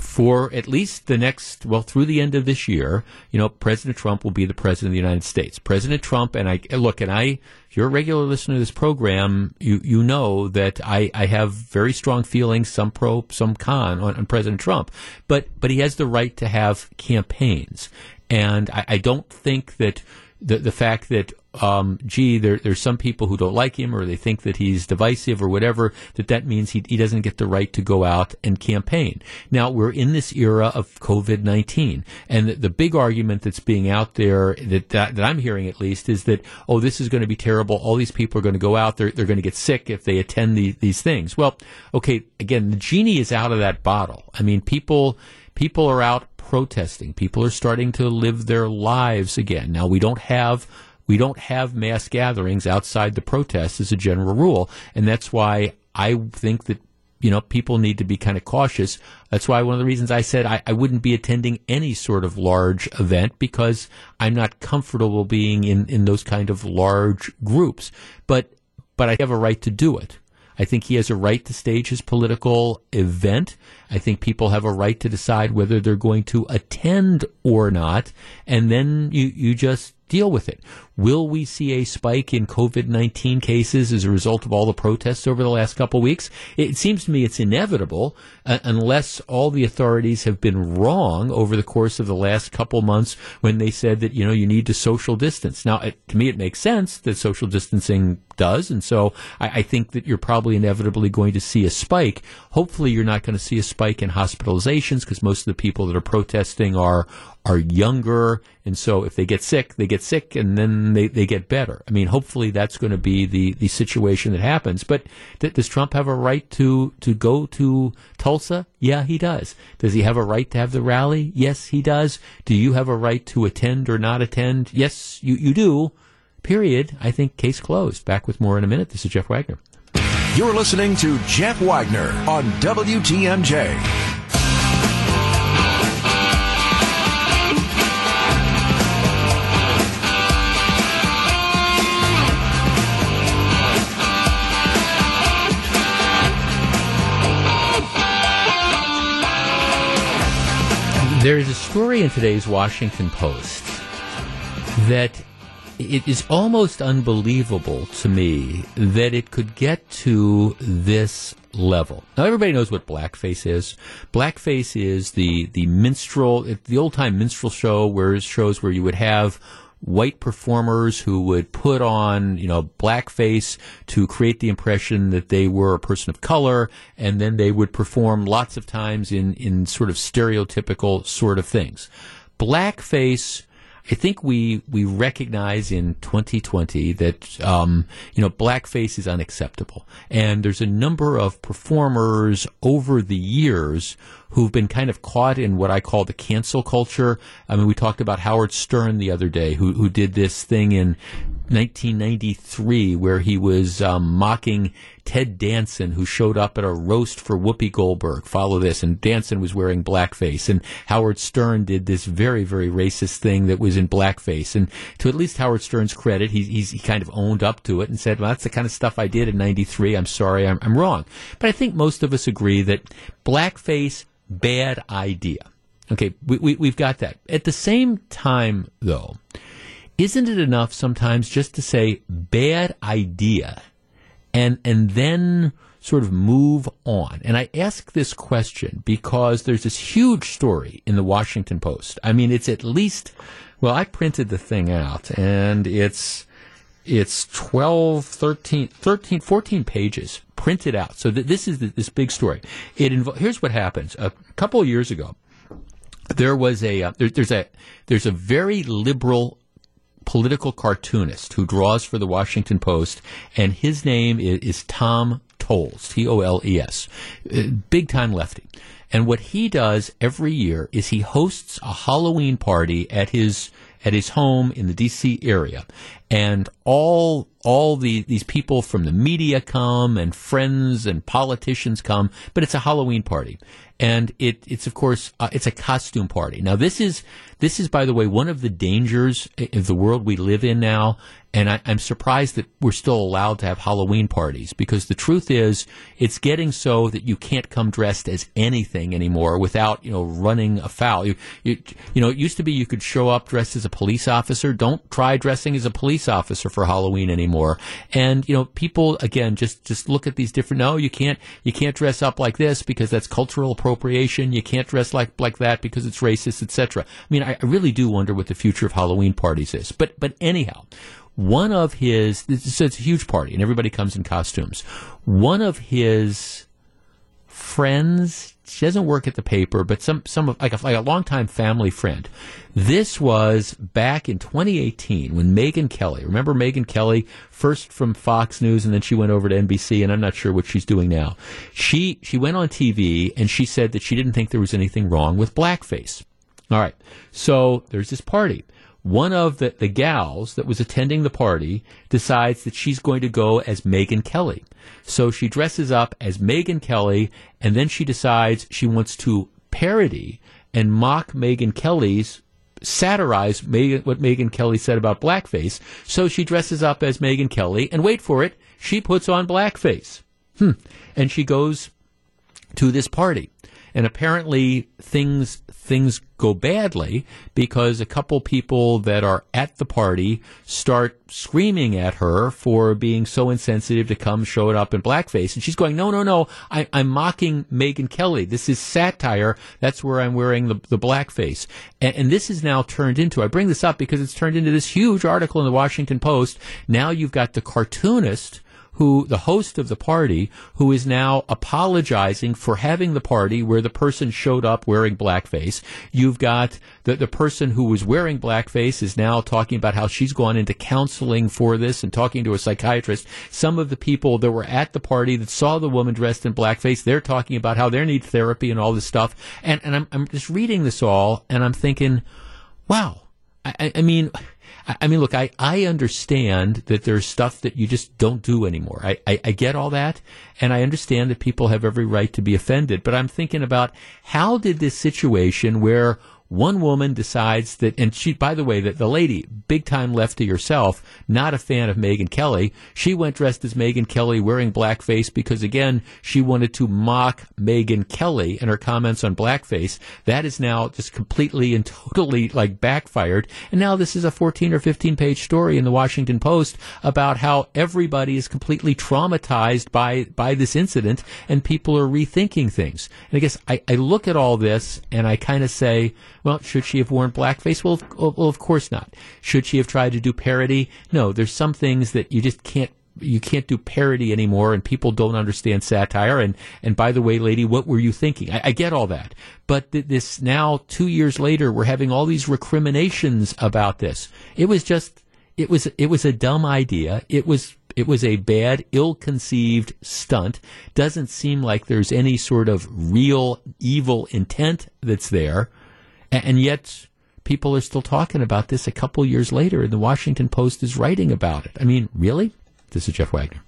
for at least the next, well, through the end of this year, you know, President Trump will be the president of the United States. President Trump, and I look, and I, if you're a regular listener to this program, you you know that I, I have very strong feelings, some pro, some con, on, on President Trump, but but he has the right to have campaigns, and I, I don't think that the the fact that um, gee, there, there's some people who don't like him or they think that he's divisive or whatever, that that means he, he doesn't get the right to go out and campaign. Now, we're in this era of COVID-19, and the, the big argument that's being out there, that, that, that I'm hearing at least, is that, oh, this is going to be terrible. All these people are going to go out, they're, they're going to get sick if they attend the, these things. Well, okay, again, the genie is out of that bottle. I mean, people, people are out protesting. People are starting to live their lives again. Now, we don't have we don't have mass gatherings outside the protests as a general rule, and that's why I think that you know people need to be kind of cautious. That's why one of the reasons I said I, I wouldn't be attending any sort of large event because I'm not comfortable being in in those kind of large groups. But but I have a right to do it. I think he has a right to stage his political event. I think people have a right to decide whether they're going to attend or not, and then you, you just deal with it. Will we see a spike in COVID 19 cases as a result of all the protests over the last couple of weeks? It seems to me it's inevitable uh, unless all the authorities have been wrong over the course of the last couple months when they said that, you know, you need to social distance. Now, it, to me, it makes sense that social distancing does. And so I, I, think that you're probably inevitably going to see a spike. Hopefully, you're not going to see a spike in hospitalizations because most of the people that are protesting are are younger. And so if they get sick, they get sick and then they, they get better. I mean, hopefully that's going to be the, the situation that happens. But th- does Trump have a right to, to go to Tulsa? Yeah, he does. Does he have a right to have the rally? Yes, he does. Do you have a right to attend or not attend? Yes, you, you do. Period. I think case closed. Back with more in a minute. This is Jeff Wagner. You're listening to Jeff Wagner on WTMJ. There is a story in today's Washington Post that it is almost unbelievable to me that it could get to this level. Now everybody knows what blackface is. Blackface is the the minstrel, the old time minstrel show where shows where you would have white performers who would put on, you know, blackface to create the impression that they were a person of color, and then they would perform lots of times in, in sort of stereotypical sort of things. Blackface I think we we recognize in 2020 that um, you know blackface is unacceptable, and there's a number of performers over the years who've been kind of caught in what I call the cancel culture. I mean, we talked about Howard Stern the other day, who who did this thing in 1993 where he was um, mocking Ted Danson, who showed up at a roast for Whoopi Goldberg. Follow this, and Danson was wearing blackface, and Howard Stern did this very, very racist thing that was in blackface. And to at least Howard Stern's credit, he, he kind of owned up to it and said, "Well, that's the kind of stuff I did in '93. I'm sorry, I'm, I'm wrong." But I think most of us agree that blackface, bad idea. Okay, we, we, we've got that. At the same time, though, isn't it enough sometimes just to say bad idea and and then sort of move on? And I ask this question because there's this huge story in the Washington Post. I mean, it's at least well, I printed the thing out and it's it's 12, 13, 13 14 pages printed out. So th- this is this big story. It invo- here's what happens. A couple of years ago, there was a uh, there, there's a there's a very liberal political cartoonist who draws for the Washington Post, and his name is, is Tom Toles, T O L E S, uh, big time lefty. And what he does every year is he hosts a Halloween party at his at his home in the D.C. area, and all all the these people from the media come and friends and politicians come, but it's a Halloween party, and it it's of course uh, it's a costume party. Now this is this is by the way one of the dangers of the world we live in now and I, am surprised that we're still allowed to have Halloween parties because the truth is it's getting so that you can't come dressed as anything anymore without, you know, running afoul. You, you, you know, it used to be you could show up dressed as a police officer. Don't try dressing as a police officer for Halloween anymore. And, you know, people, again, just, just look at these different, no, you can't, you can't dress up like this because that's cultural appropriation. You can't dress like, like that because it's racist, etc. I mean, I, I really do wonder what the future of Halloween parties is. But, but anyhow, one of his, so it's a huge party and everybody comes in costumes. One of his friends, she doesn't work at the paper, but some, some of, like a, like a longtime family friend. This was back in 2018 when Megyn Kelly, remember Megyn Kelly, first from Fox News and then she went over to NBC and I'm not sure what she's doing now. She, she went on TV and she said that she didn't think there was anything wrong with blackface. All right. So there's this party one of the, the gals that was attending the party decides that she's going to go as Megyn Kelly. So she dresses up as Megyn Kelly, and then she decides she wants to parody and mock Megyn Kelly's satirize Megyn, what Megyn Kelly said about blackface. So she dresses up as Megyn Kelly, and wait for it, she puts on blackface. Hmm. And she goes to this party. And apparently things things go badly because a couple people that are at the party start screaming at her for being so insensitive to come showing up in blackface, and she's going, "No, no, no! I, I'm mocking Megyn Kelly. This is satire. That's where I'm wearing the the blackface." And, and this is now turned into. I bring this up because it's turned into this huge article in the Washington Post. Now you've got the cartoonist who the host of the party who is now apologizing for having the party where the person showed up wearing blackface. You've got the the person who was wearing blackface is now talking about how she's gone into counseling for this and talking to a psychiatrist. Some of the people that were at the party that saw the woman dressed in blackface, they're talking about how they need therapy and all this stuff. And and I'm I'm just reading this all and I'm thinking, wow. I, I mean, I mean, look, I, I understand that there's stuff that you just don't do anymore. I, I, I get all that, and I understand that people have every right to be offended. But I'm thinking about how did this situation where one woman decides that, and she, by the way, that the lady, big time lefty herself, not a fan of Megyn Kelly, she went dressed as Megyn Kelly wearing blackface because, again, she wanted to mock Megyn Kelly and her comments on blackface. That is now just completely and totally like backfired. And now this is a 14 or 15 page story in the Washington Post about how everybody is completely traumatized by, by this incident and people are rethinking things. And I guess I, I look at all this and I kind of say, well, should she have worn blackface? Well, of, well, of course not. Should she have tried to do parody? No, there's some things that you just can't you can't do parody anymore and people don't understand satire. And and by the way lady what were you thinking? I, I get all that. But th- this now two years later we're having all these recriminations about this. It was just it was it was a dumb idea. It was it was a bad ill-conceived stunt. Doesn't seem like there's any sort of real evil intent that's there and yet people are still talking about this a couple years later and the washington post is writing about it. I mean really? This is jeff wagner